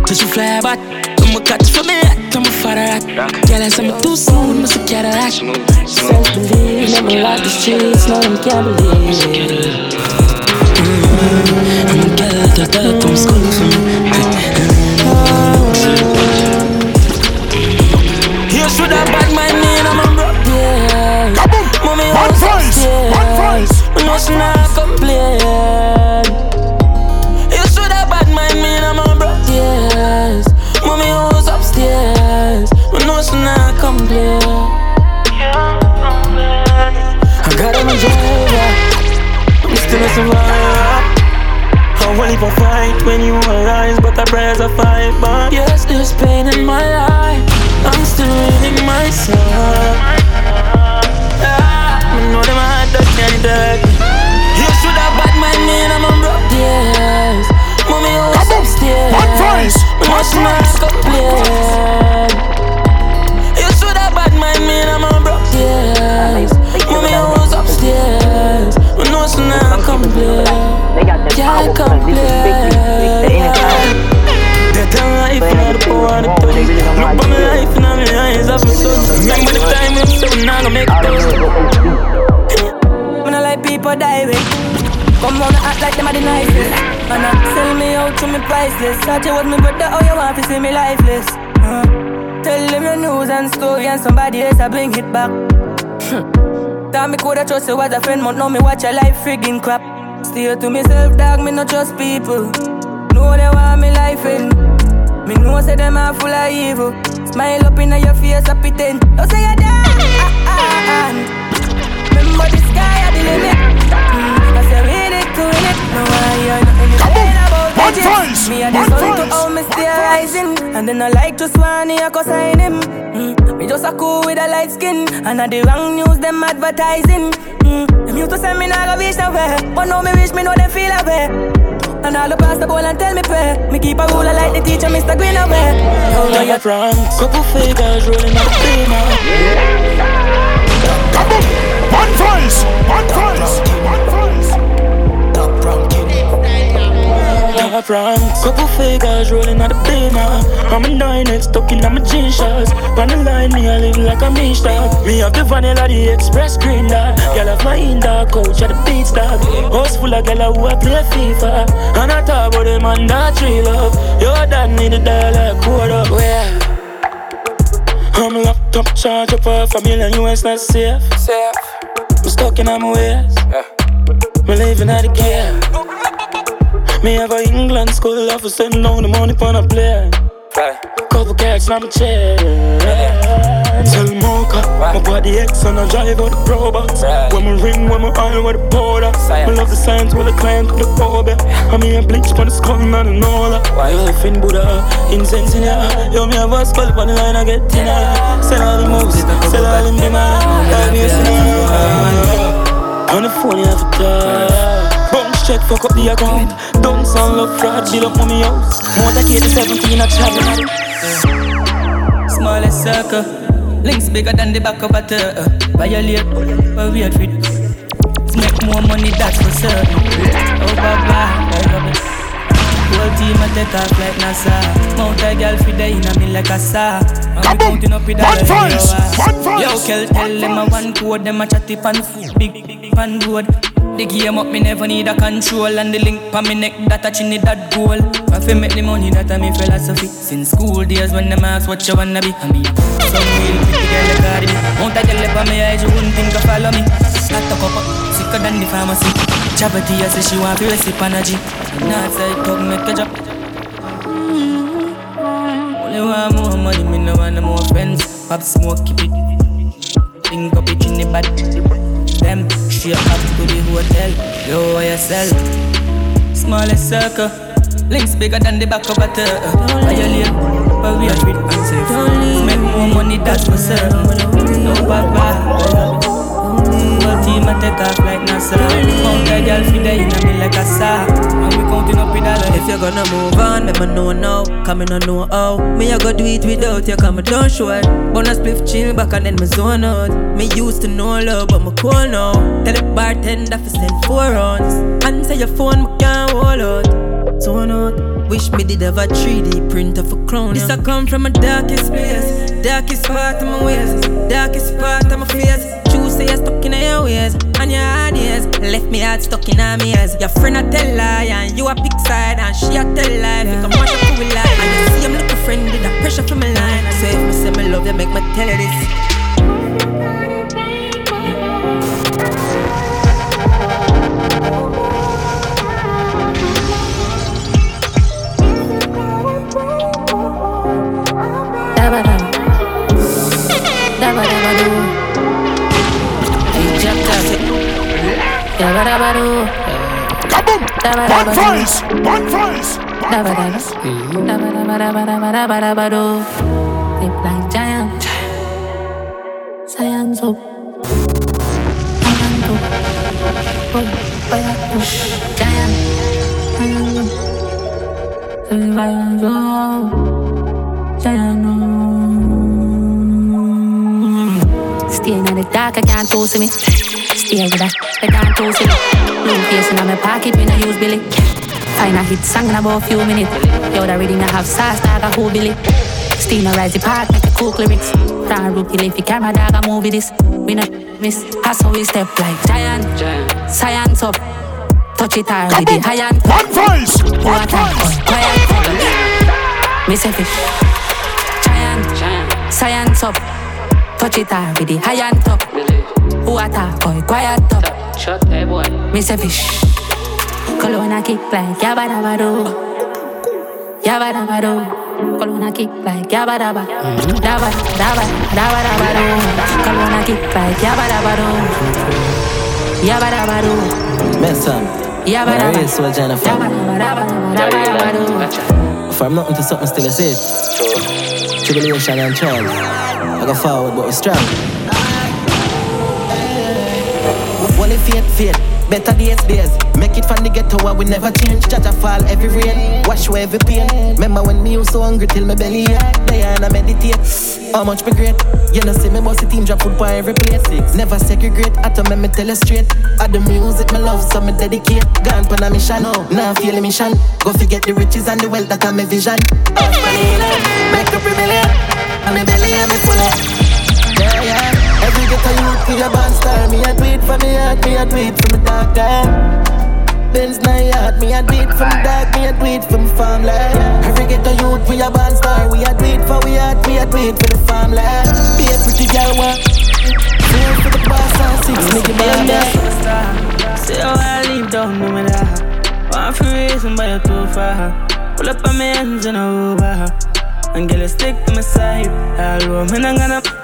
Just for fly back. I'm a cut for me, I'm a father. Girl, I'm a too soon, Mr. Cadillac. Self believe, never like the streets, no, I'm Cadillac. Mm-hmm. I'm a Cadillac, I'm schooling. Not complain. You should have bad my name, I'm a yes. Mommy, who's upstairs? No, she not complain. I got a driver, I'm still a survivor. I won't even fight when you arise, but the prayers are fight, but yes, there's pain in my life. I'm still reading myself. Voice, one voice. complain. You should have bad my name, I'm a broke, yes. Mommy, who's upstairs? No, she not complain. Can't complain. Get a life the poor and the money. Look my life in my eyes my son. Remember the time when so now gonna make those. (laughs) When I like people die with Come on act like them are the nicest. And I sell me out to me priceless. Thought you was me brother, oh you want to see me lifeless. Tell them your news and story and somebody else I bring it back. (laughs) Thought me coulda trust you as a friend But now me watch your life friggin' crap. Still to myself dog, me no trust people. Know they want me life in. Me know say them are full of evil. Smile up in your face, I pretend Don't say you're done ah, ah, ah. Remember the sky at the limit. To win it. No, I hear nothing you saying about One it. voice, Me and one the sun to how me stay rising. And then I like to swan here cause I him. Mm, me just a cool with a light skin. And I the wrong news them advertising. Mm, them used to send me now go reach nowhere. But now me wish me know them feel away. And all the pass the ball and tell me pray. Me keep a ruler like the teacher, Mr. Greenaway. Now yeah. you're wrong. Couple figures rolling up the beamer. One voice, one voice, one voice. Top rank. Couple figures rolling at the beamer. I'm a nine X stuck in my jean shorts. On the line, me I live like a mean star. Me have the vanilla, the express green dog. Girl have my indoor coach at the beat stop. House full of girl who a play FIFA. And I talk about them and that tree love. Yo, dad need a dollar, quarter up. Where? I'm locked up, charge up for a million US, not safe. Safe. I'm stuck in my ways. Me living at the gear. Me have a England school offer send down the money on a plane. Couple cats on my chair. Tell Mocha, my body X and I drive out the robots. When me ring, when me iron with the powder. Me love the signs with the client with the phobia. I mean, a bleach on the skull and I don't know that. Why you live in Buddha? Incense in ya. Yo, me have a skull on the line, I get dinner. Sell all the moves, sell all the demand. Like me. On the phone, you have to talk. Bounce check, fuck up the account. Don't sound love fraud, build up mommy house. More than 17 a travel. Smallest circle. Links bigger than the back of a turtle. Violate, but wait for it. Make more money, that's for certain. Oh, blah, blah, I love it. Whole team a take off like NASA. Mount a girl fi day inna me like a saw. And we counting up with a One voice, one voice. Yo, Kel, tell them a one code, them a chatty pan food, big, big, big pan board. The game up, me never need a control. And the link pa me neck, that a that goal. I fi make the money, that a me philosophy. Since school days when them ask what you wanna be I mean, some real pretty girl you got me Mount a girl up on me eyes, you wouldn't think to follow me. Got to cup up, sicker than the pharmacy. Chavity, I say she want to recipe energy Northside pub make a drop Only want more money, me no want no more friends. Pop smoke, keep it. Think up it in the bad Them. Straight up to the hotel Yo, why you sell? Smallest circle Links bigger than the back of a turtle. Violate, but we are treat unsafe. Make more money, that's for certain. No papa Whole team a take off like NASA Mount a girl fi day inna me like a saw And we counting up with dollars If you're gonna move on, then I'ma know now, come in know how. Me I go do it without you, come don't show it. Bonus spliff chill back and then me zone out. Me used to know love, but me cool now. Tell the bartender fi send four rounds. Answer your phone, me can't hold out. Zone out. Wish me did have a 3D printer for clown. This I come from a darkest place, darkest part of my ways, darkest part of my face. Say you're stuck in your ways and your ideas left me heart stuck in her ears. Your friend a tell lie and you a pick side and she a tell lie. Yeah. Think I'm much of a lie and you see I'm looking friend with the pressure from my line. So if me say me love you, make me tell you this. One voice! One voice! Dabba dabba. Find a hit song in about a few minutes. Yo, that reading I have sauce, dog, a whole Billy. Still no rise the park, make a cool lyrics. Front root, if you camera, dog, a movie this. We not miss, that's how we step like giant. Science up, touch it hard with the high and One voice! One voice! Quiet, Miss a fish. Giant, science up, touch it hard with the high and top. Water, boy, quiet up. Shut hey boy. Miss a fish. Colonna kick like yabba dabba do. Yabba dabba do. Colonna kick like yabba dabba. Dabba dabba dabba dabba do. Colonna kick like yabba dabba do. Yabba dabba do. Best son. Yabba My dabba. race was Jennifer. Dabba dabba dabba dabba dabba do. From nothing to something still I say it. Tribulation and trials. I go forward but we strong. Only faith, faith. Better days, days. Make it from the ghetto where we never change. Jaja fall every rain. Wash away every pain. Remember when me was so hungry till me belly ache. Diana meditate. How much me great? You know, see me bossy team drop food by every plate. Never segregate. I tell me me tell you straight. I the music me love, so me dedicate. Gone on a mission. Now feel a mission. Go forget the riches and the wealth that I'm a vision. Off money, make up a million. I'm a belly, I'm a full Every ghetto youth to your band star. Me a tweet for me heart, me a tweet for me dark time. Benz na yard, me a tweet from the dark, me a tweet from farmland. Every ghetto youth we a band star. We a tweet for we heart, we a tweet for the farmland. Be a pretty girl one. Four for the boss and six nigga man. Say how I leave down, no me that. One for reason, but you're too far. Pull up on my hands in a Uber. And get a stick to my side. I All me not gonna.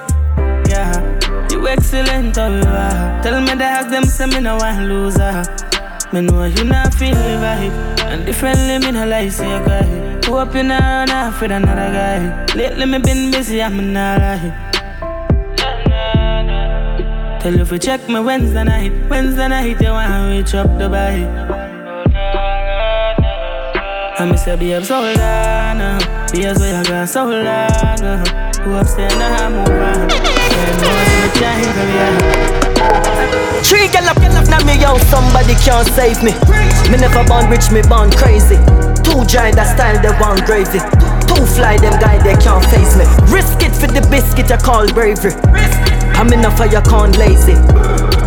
You excellent, you are. Tell me the hack them, say me no one loser. Me know you not feel the vibe. And differently, me no like say a guy. Hope you not run off with another guy. Lately, me been busy, I'm not lie. Tell you if you check me Wednesday night. Wednesday night, you wanna reach up Dubai. I miss a babe so long, uh. Years where you gone so long, uh. Who upstairs now I move on. Three gal up, gal up, now me young, somebody can't save me. Me never born rich, me born crazy. Two giant that style, they want gravy. Two fly, them guy, they can't face me. Risk it for the biscuit, I call bravery. I'm in a fire, can't lazy.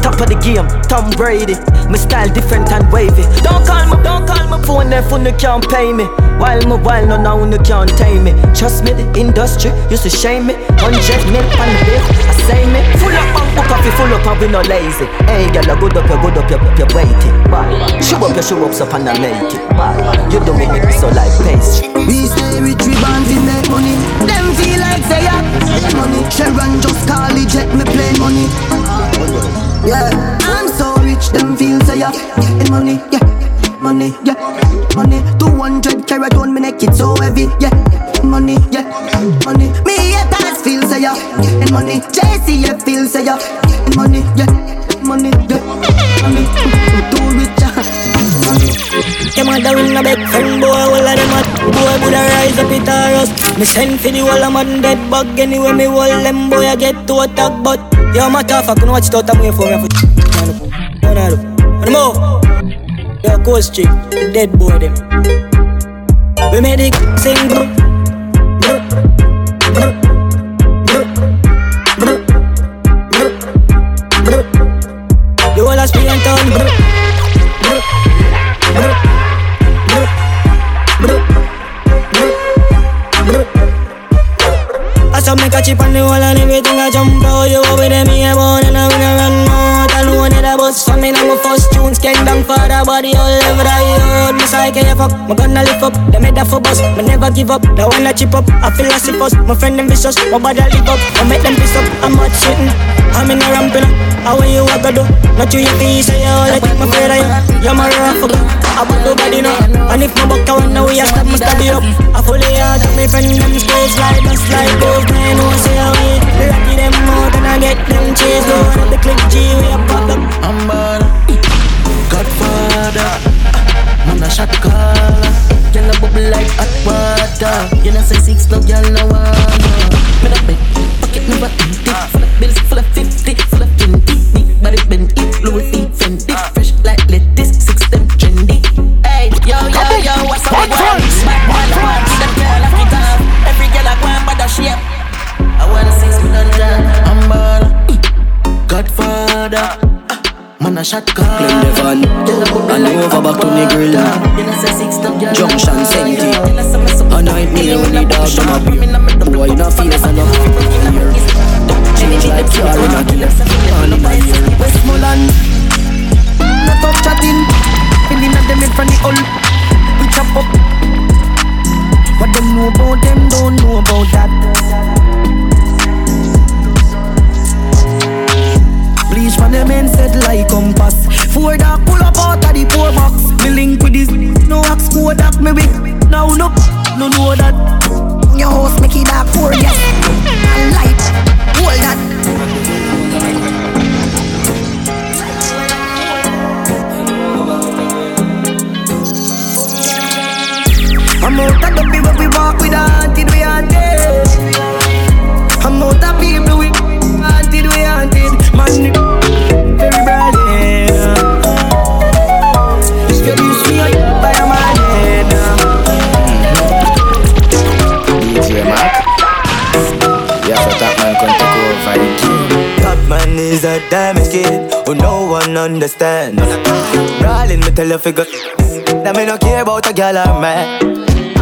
Top of the game, Tom Brady. My style different and wavy. Don't call me, don't call my phone if you can't pay me. While my while no now you can't tame me. Trust me, the industry used to shame me. Hundred mil on the bill, I say me. Full up on book coffee, full up and we no lazy. Hey, girl, good up, you good up, you you waiting. Bye. Show up, you show up, up and I make it. Bye. You don't make me so like pastry. We stay we born to make money. Them feel like say yeah, money. Sharon just call it jet, me play money. Yeah, I'm so rich, them feel say yeah, getting money, yeah, money, yeah, money. 200 carat on me neck, it's so heavy, yeah, money, yeah, money. Me haters feel say yeah, getting money. JCF feel say yeah, getting money, yeah, money, yeah, money. Too rich, money. A down in a bed, friend boy, all of them a Boy, would I rise up it or us? Me send for the whole of man dead bug anyway. Me hold them boy I get to attack, but yo, my tough. I can watch out of way for me. For no, no more. Yo, dead boy them. We made it sing. Bro. The whole of Spain town, bro. So make a chip on the wall and everything I jump out You over there, me for the body all over the yard Me psyche you fuck, my gonna lift up. They made that for bust, me never give up. They wanna chip up, I feel like it My friend them vicious, my body live up. I make them piss up, I'm hot shitting I'm in a ramping up, how are you a go do? Not you, you feel say like my friend I am You're my rough I want nobody know And if my buck I wanna we a stop, me study up. I fully hard, my friend them space like us like those I know say away Lucky them out and I get them chase. Go on the click G we a pop up. I'm bad Godfather Man a shot caller. Girl a bubble like hot water. You know say six no girl no one. Me da bed Pocket never empty. Full of bills, full of fifty Full of twenty. Big body bend it Louis a shot call. The van. And over back to the grill Junction Senti A nightmare when the dog them up here. Boy in a face and a fear Change like are in a killer. In a ear Westmoreland No tough chatting. Feeling at them in front the old We chop up. What them know about them don't know about that Bleach from the men said like compass. Four dark pull up out of the poor box. Me link with this no axe code that me with Now look, no know that. Your house make it dark poor yes And light, hold that. I'm out of the people we walk with haunted, we haunted damage kid who no one understands. Brawling me tell you figure that me no care about a girl or man.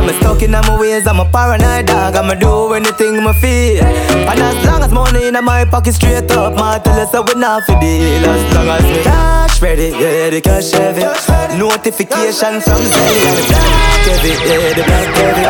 I'm stuck in my ways, I'm a paranoid dog. I'ma do anything me feel. And as long as money in my pocket straight up, my tell us we not for deal. As long as me cash ready, yeah, the cash heavy. Notification from Zelly and the black heavy, yeah, the black heavy.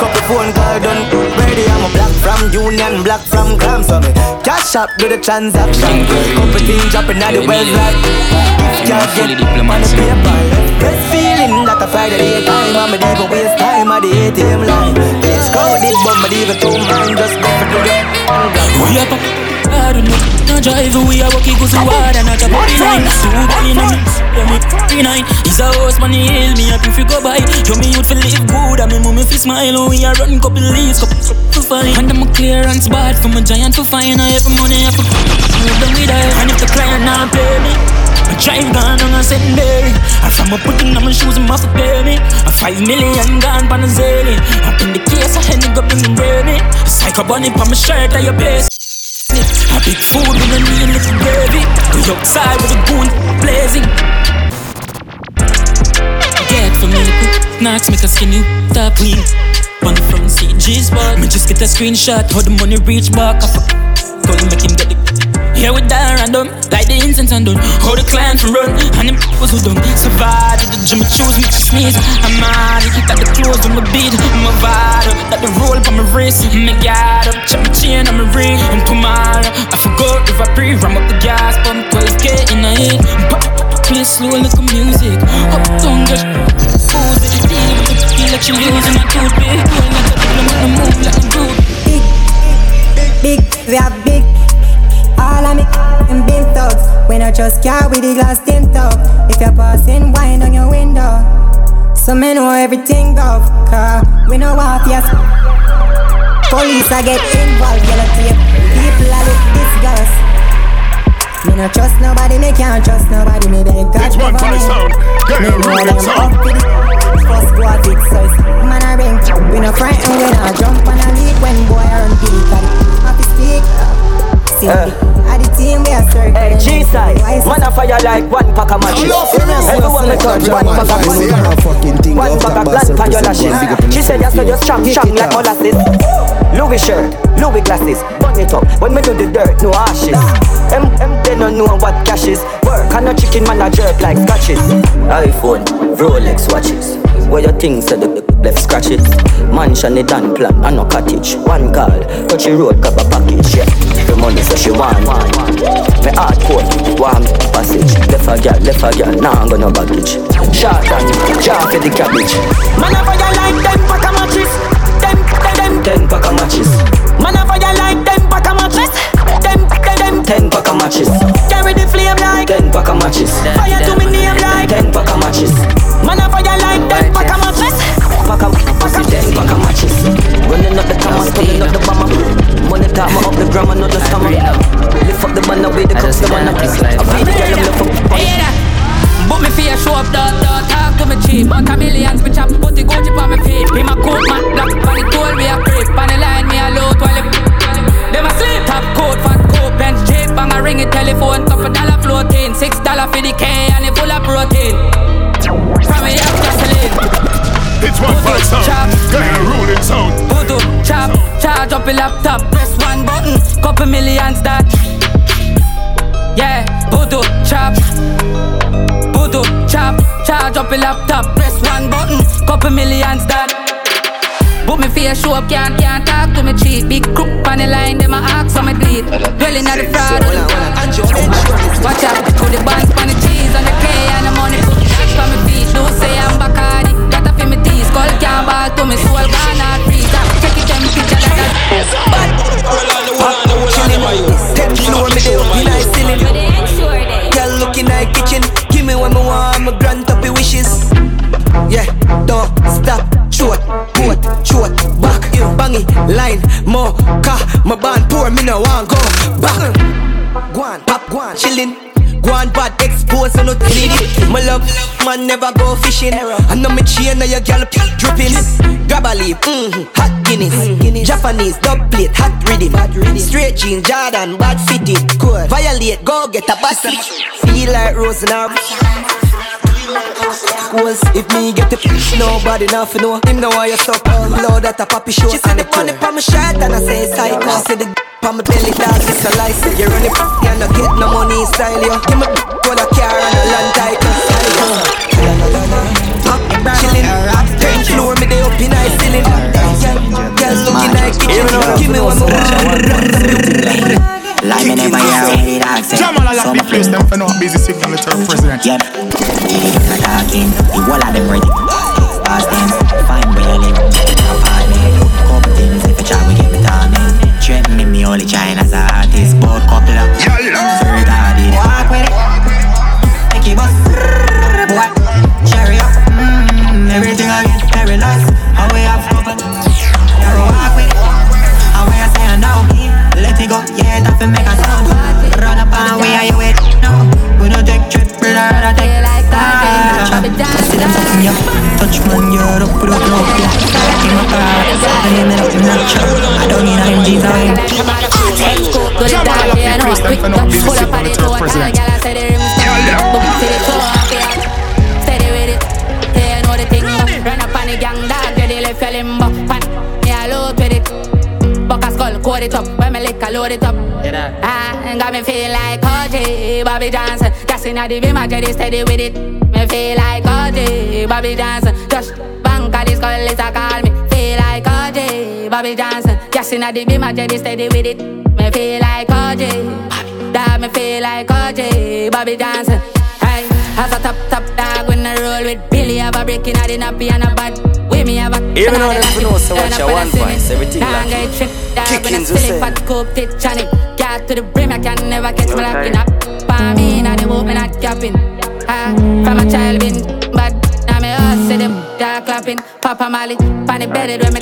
Couple phone call done ready. I'm a black from Union, black from Gram, so me cash up do the transaction. Couple things dropping out the well like. Can't get on the paper. Best feeling that a Friday daytime. I'm a diva waste time at the ATM line. It's crowded, but my diva two mind just go for the We up I don't know. Now drive we are walking goes water and I got body line. Two a mix, yeah me three nine. He's a horse man, he hail me up if you go by. Yo me youth feel live good, and me mummy feel smile. Oh, we are run couple leaves, couple to find. And I'm a clearance bad from a giant to find. I have money, I have them with I. And if the client not pay me. I drive gone on a secondary. I from a putting on my shoes and pay me. A five million gone pan a zany. Up in the case, I to go bring ready. A psycho bunny on my shirt, I your base. A big food with a mean little gravy. We outside with a goon blazing. Get for me, snacks make a skin you top clean. Money from CG's spot. Me just get a screenshot how the money reach back. I fuck, gonna make him get it. Here we die random, like the incense and done. How the clan from run, and them was who done. Survive the gym, choose me to sneeze. I'm mad, got the clothes on my beat. I'm a vital, got the roll on my wrist. Me got up, check my chain on my ring. And tomorrow, I forgot if I breathe, ram up the gas, pump 12k in a hit. Play slow like a music. Up, don't get fools, it deal with the feel like you losing toothpick. Roll like I'm gonna move like a group. Big, we are big. Of me and thugs. We not just car with the glass tint up. If you're passing wine on your window. So me know everything go car. We know what yes. Police I get involved, yellow tape. People are look disgust. Me no trust nobody, me can't trust nobody. Me beg God It's one cover for me. sound. Get Me know them up to the first go at it. So man a ring. We no frightened, we no jump on a lead when boy earn big. And happy speak. Simply, at the team we are circle. Hey, G-side, man a fire like one pack of matches. Everyone me touch one pack of matches. a fucking thing One off bag that of bass gland for your lashes. one big up in She said, yourself, yes, so just chop, Kick chop it like off. molasses. Louis shirt, Louis glasses, burn it up. When me do the dirt, no ashes. M, M, they don't know what cash is. Work and no chicken man a jerk like scratches. iPhone, Rolex watches. Where your things said the left scratches. Mansion, the done plan, and no cottage. One call, touchy road, grab a package. Yeah, the money so she want. Me hard code, warm passage. Left a girl, left a girl, now I'm gonna baggage. Short and jar for the cabbage. Man a fire like them pack of matches. Them, them, them, ten pack of matches. Man a fire like them pack of matches. Them, them, them, ten pack of matches. Carry the flame like ten pack of matches. Fire to me name like ten pack of matches. Me. Dwelling at the fraud. Watch out, put the buns on the cheese, on the K and the money. Put cash me feet. Don't say I'm Bacardi, that a fi me tease. Call can't ball to me soul, gone out it, it, line, more, car, my band poor, me no want go back. Guan, pop, guan, chillin'. Guan bad expose, so no need it. My love, man never go fishing. I know me chain, now your girl dripping. Grab a leaf, mm-hmm, hot Guinness. Japanese, dub plate, hot rhythm. Straight jeans, Jordan, bad fitting. Violate, go get a bad. Feel like Rose and her. Schools, if me get the pitch, nobody nothing know. Him know why you suck. Lord, that a poppy show. She said the money on my shirt and I say psycho. She said the on my belly dog, it's a lie. Say you run it, you not get no money style yo. Give me for the car and a land title. Chillin', ten floor, me dey up in high ceiling. Girl looking like kitchen, give me one more. Like me never hear when it accent Jamal a lot of place them for no busy signal the term president. Yep Not talking The whole of them ready. Past them you Touch man you're up Put up no fear In my car I name it up in that I don't need a MG's or him Go to the dog, yeah, no, quick, pull up on the toe, tell the girl I said the rims down. Boom, to the toe, off the coat it up, when me lick, I load it up. Ah, got me feel like OJ, Bobby Johnson. Gas in the beam, I jetty steady with it. Me feel like OJ, Bobby Johnson. Just bank at the skull, it's a call me. Feel like OJ, Bobby Johnson. Gas in the beam, I jetty steady with it. Me feel like OJ, that me feel like OJ, Bobby Johnson. Hey, as a top top dog when I roll with Billy, have a breaking out in a piano bad. We me have a Even though them know so watch your one voice, everything like get trick dog when I Kickings, spill we it say. fat coke tit Johnny. Got to the brim, I can never catch me locking up. For me, now the boat me not capping. Ah, from a child been bad, now me us say them jaw clapping, Papa Molly, pan the bed when me.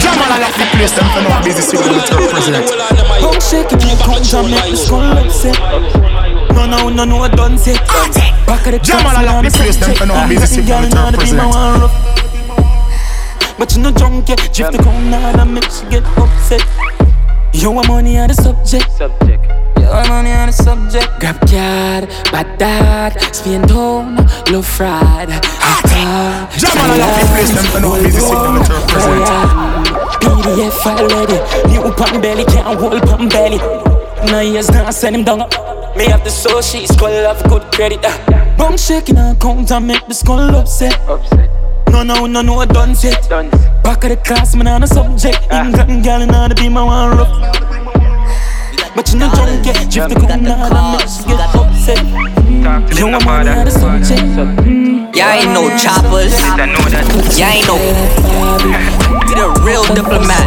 Jamal, I love the place, them for no busy city with your president. Don't shake it, you come and make me skull upset. No, no, no, no, don't say. Back of the Jamal, I love the place, them for no busy city with your president. But you no drunk yet, drift the crown and make she get upset. You want money on the subject. Subject. You want money on the subject. Grab card, bad dad, spin down, low fried. Jamal, I love the place, them for no busy city with your president. PDF file ready. New pan belly, can't hold pan belly. No years now, send him down. Me have the soul, she's skull have good credit. Uh. Bum shaking her count and make the skull upset. upset. No, no, no, no, I done set. Back of the class, man, on a subject. Ah. England girl, and I'll be my one rough. But you know, drunk yet, drift the cool now, and make she get upset. You want money on the subject. Yeah, ain't no choppers. Yeah, ain't no. Be the real diplomat.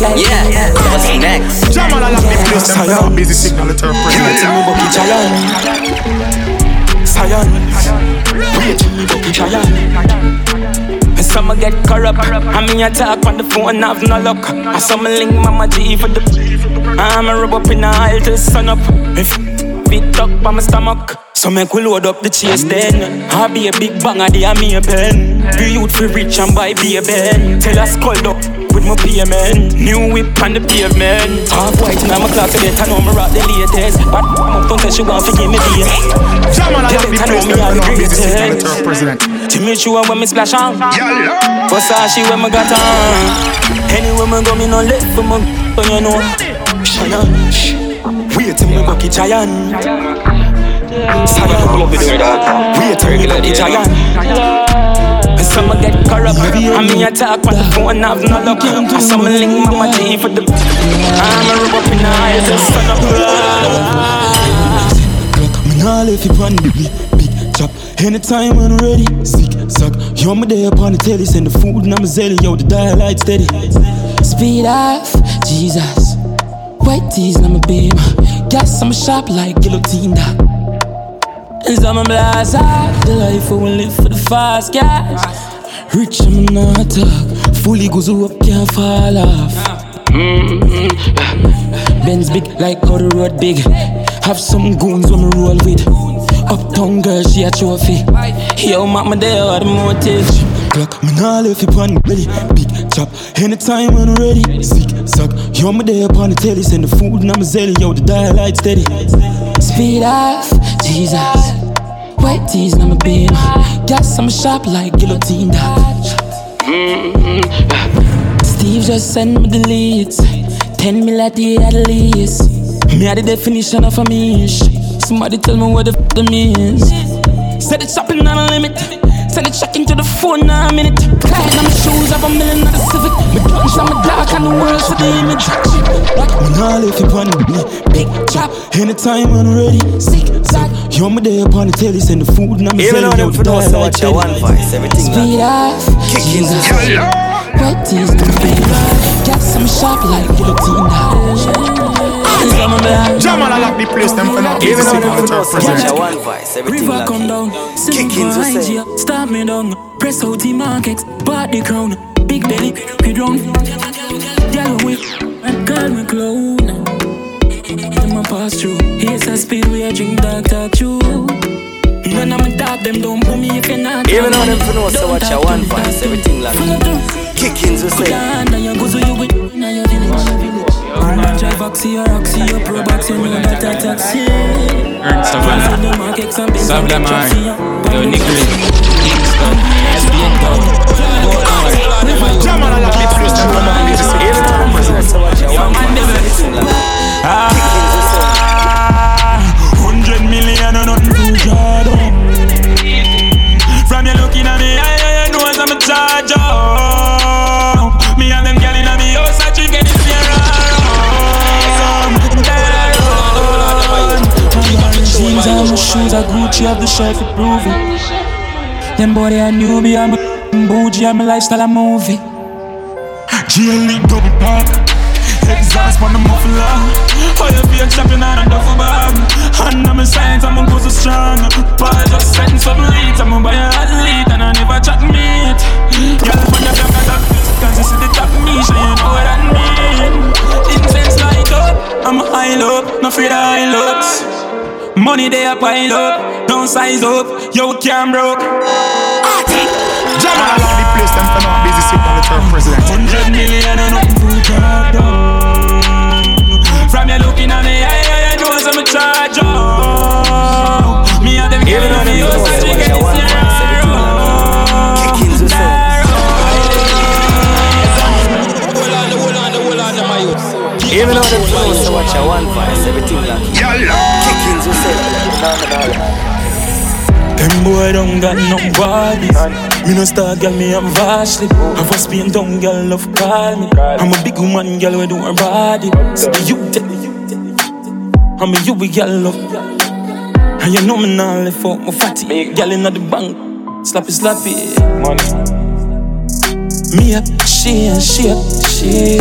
Yeah, what's next? Jamal, I love the place, them for no busy signal with your president. Science. Wait, and If some get corrupt. I mean, I talk on the phone, I've no luck. I some link Mama G for the. I'm a rub up in the aisle till sun up. If fit up on my stomach. So make we load up the chase then. I be a big banger, they are me a pen. Be youth for rich and buy be a ben. Tell us called up with my PMN New whip on the pavement. Half white and I'm a clock today I know me rock the latest. But my don't tell she want to give me the Jamal, I love the place, them for no busy signal with your president. To make sure when me splash on. Versace when me got on. Anywhere me go me no left for my you know? Shayan Wait till me bucky giant Zion Wait till me bucky giant some get corrupt I mean I talk on the phone, I've no luck. I some link mama G for the I'm a rub up in the eyes and son of blood Me nah left you on the big, big chop Anytime when I'm ready, sick, suck. You're my day upon the telly, send the food and I'm a zelly. Yo, the dial light steady. Speed off, Jesus. White tees and I'm a beam Gas, I'm a sharp like guillotine that and some blast out the life we live for the fast cash. Rich I'm not talk, fully goes up can't fall off. Mm-hmm. Benz big like how the road big. Have some goons when me roll with. Uptown girl she a trophy. Yo mama there are the motive. Clock me nah left it on belly. Big chop anytime when I'm ready. Sick suck. Yo me there upon the telly. Send the food and I'm a zelly. Yo the dial light steady. Speed off, Jesus. White tees I'm a beam. Gas I'm sharp like guillotine dodge. Steve just sent me the leads. Ten mil a day at least. Me had the definition of a mish. Somebody tell me what the f them means. Said it's shopping on a limit. Send it check into the phone now a minute. Client on my shoes, have a million on the Civic. My dungeon, I'm a dark and the world for the image. Me nah left you on me, big chop. Anytime when I'm ready, sick, sick. You're my day upon the telly, send the food and I'm Even though them for so much a one voice, everything Speed off, Kicking White tees, my baby. Got some sharp like guillotine. Jamal, I love the place, them for now. no busy signal with your president. one voice, everything River come down, Kicking to say. you, stop me down. Press out the markets, part the crown. Big belly, we drown. Yellow whip, and girl me clown. Them a pass through. Here's a speed we a drink dark talk through. None of my dog them don't put me if you're not. Even though them for no so much a one voice, everything like Kickings we say. Drive oxy or oxy or pro box, you know that a taxi. Earn Savannah. Savannah. Yo, Nickelin. Kingston. SBN Town. Jamal, I Jeans and my shoes I Gucci, have the shirt to prove it. Them boy they are newbie, I'm a bougie, I'm a lifestyle, a movie. GLE double park. Exhaust on the muffler. How you feel chopping on a duffel bag? And I'm a science, I'm a go so strong. Paul just send some leads, I'm a buy a athlete, and I never chat meet. Girl, when you come at cause you see the top me, so you know what I mean. Intense light up, I'm a high up, no afraid of high looks. Money they a pile up, don't size up, yo can't broke. Jamal, the place them for not busy, sit on the term president. Hundred million and nothing to talk down. From you looking at me, I, I, I know I'm a charge up. Me and them giving on the house, I think it's Even though them close to watch a one voice, everything like Kickings you say, Them boy don't got no bodies. Me no star girl, me am vastly. Have a Spain down girl, love call me. I'm a big woman girl, we do her body. So the you take I'm a you we girl love. And you know me now left out my fatty. Girl inna the bank, slappy slappy. Money. Me up, she and she up, she.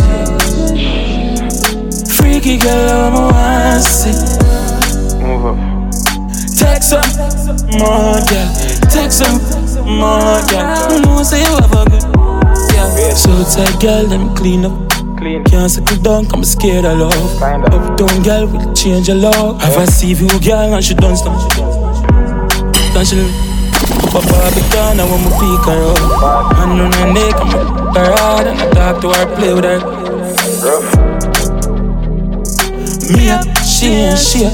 Freaky girl, I'm a see. Move up. Text her, more girl. Text her, more girl. You know say you have a good, yeah. So tight, girl, let me clean up. Clean. Can't settle down, I'm scared of love. Up down, girl, will change your love. Have I see you, girl, and she done stuff. Then she Papa Barbican, I want me pick her up. Hand on her neck, I'm a her hard and I talk to her, play with her. Rough. Me up, she and she up,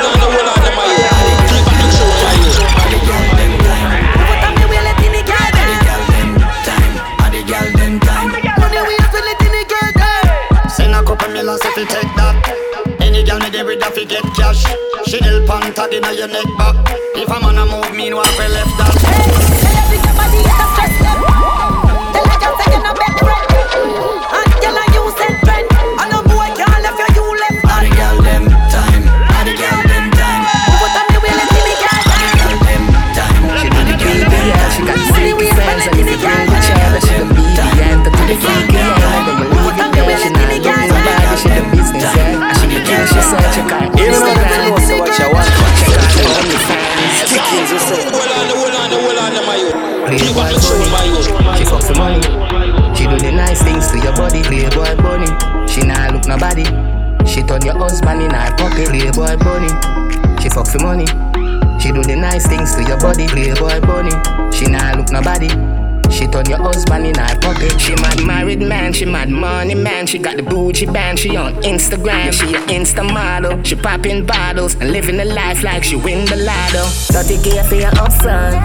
she mad money man. She got the bougie band, she on Instagram. She a Insta model. She popping bottles and living the life like she win the lotto. Dirty care for your upfront.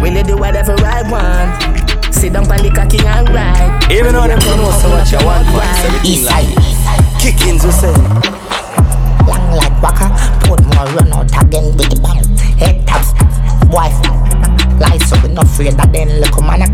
Will you do whatever I want? Sit down on the cocky and ride. Even though them close to watch a one voice, everything like Kickings you say. Long like waka, put more run out again with the bang. Head taps, wife, lie so we not afraid that then look man a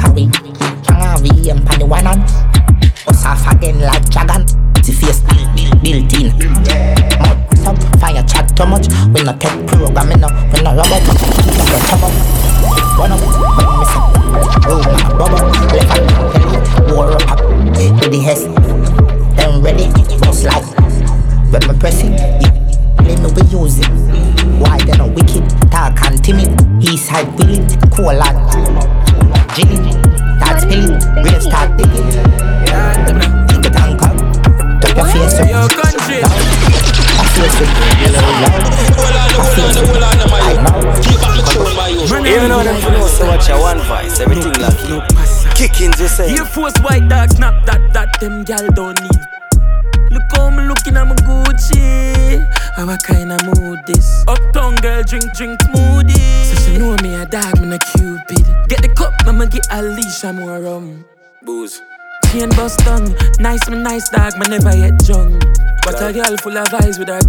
a girl full of eyes with her.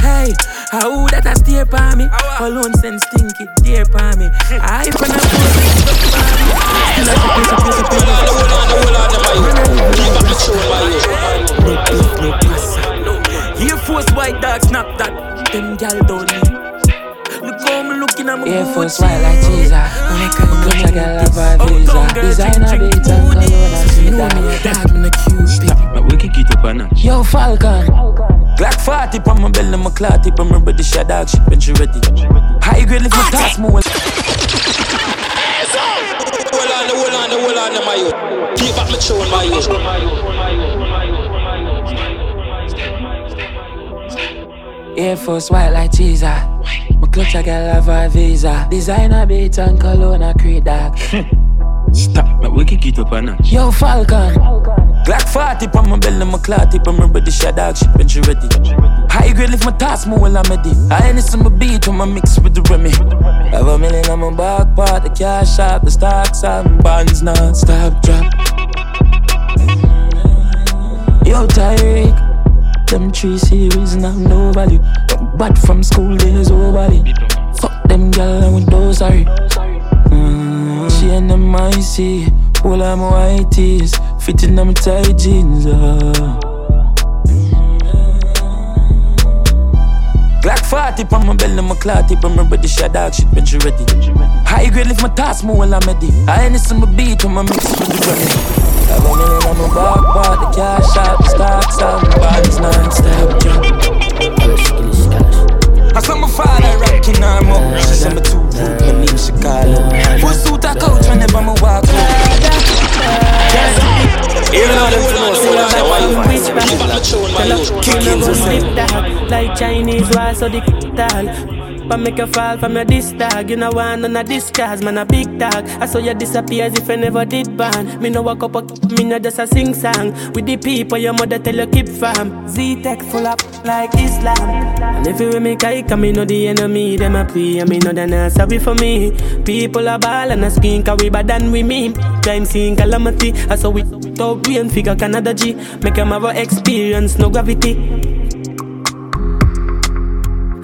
Hey, how that a stare pa me? Alone send stinky, dear pa me. I from a fool, Still a piece of piece of piece of Air Force white dog snap that. Them gal don't need. Look how I'm looking at my Air Gucci. Force white like cheese. My clutch a gal have a visa. Designer beats and cologne and sweet Know me a dog. dog, me a cute Stop, but we can keep up on that. Yo, Falcon. Glock 40 on my belly, my clot tip, I'm ready, shot dog shit when she ready. High grade lift my task more. Hold on, hold on, hold on, my youth. Keep back my tune, my youth. Air Force white like cheese. My clutch a gal have a visa. Designer beats and cologne a creed dog. (laughs) Stop, but we can keep up on that. Yo, Falcon. Glock 40 on my belly, my clot tip, I'm ready, shot dog shit when she ready. High grade lift my task more while I'm ready. I ain't some beat when I mix with the Remy. Have a million on my back part, the cash out, the stocks and bonds non-stop drop. Yo, Tyreek. Them three series and have no value. But from school days, oh body. Fuck them gal and with those sorry. Mm, she and them icy. All of my white tees. Fitting them tight jeans. Uh. Glock 40 on my belly, my clot tip, I'm ready, shot dog shit when she ready. High grade lift my task more while I'm ready. I ain't some beat when I mix with the running. Have a million on my back part, the cash out, the stocks out, the bonds non-stop drop. I saw my father rocking arm up. She said me too rude, my name Chicago. Full suit a coach whenever me walk though them know so to keep to say. Like Chinese wall, so the tall. But make you fall from your this dog. You know want none of this cause man a big dog. I saw you disappear as if I never did ban. Me no walk up, a, me no just a sing song. With the people your mother tell you keep fam. Z-Tech full up like Islam. And if you with me kike, me know the enemy. Them a pray, and me know they not sorry for me. People are ball and a skin, cause we bad than we mean. Crime scene calamity. I saw we top and figure Canada G. Make them have a experience, no gravity.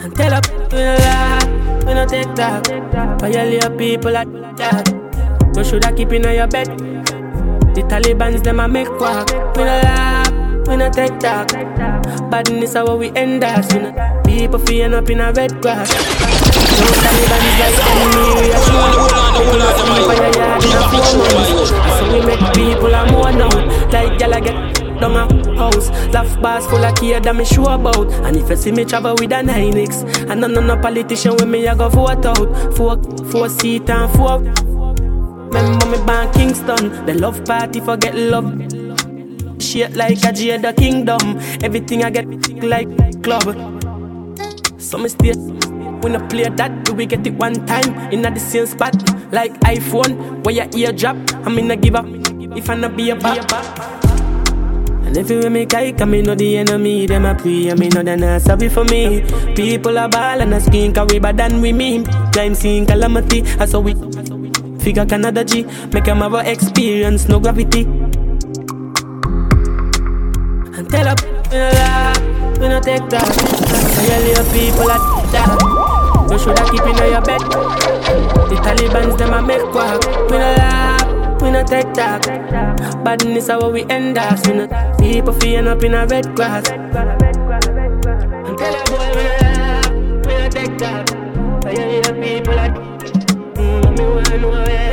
And tell up, we no lie, we no take talk. Violate people like that. You shoulda keep in your bed. The Taliban's them a make walk. We no lie, we no take talk. Badness how we end us. People feeling up in a red grass. A. So we make people a more now. Like gyal a get down a house. Laugh bars full of care that me sure about. And if you see me travel with a 9X, and none no politician with me, I go vote out. Four, four seat and four. Remember me born Kingston. The love party forget love. Shit like a Jada Kingdom. Everything I get like club. So me stay. When I play that, do we get it one time in the same spot? Like iPhone, where your ear drop. I'm in a give up if I not be a back. And if you me kike, I me know the enemy, them a pray, I me know they not sorry for me. People are ball and a skin, cause we bad than we mean. Crime scene calamity, I saw we figure Canada G, make them have a experience, no gravity. And tell up, we no lie, we no take that. Violate people at that. You shoulda keep in your bed. The Taliban's them a make walk. We no lie, we no take that. Badness how we end up. We no people feeling up in a red grass. And tell a boy we no lie, we no take that. Violate people at. Mm, me wanna know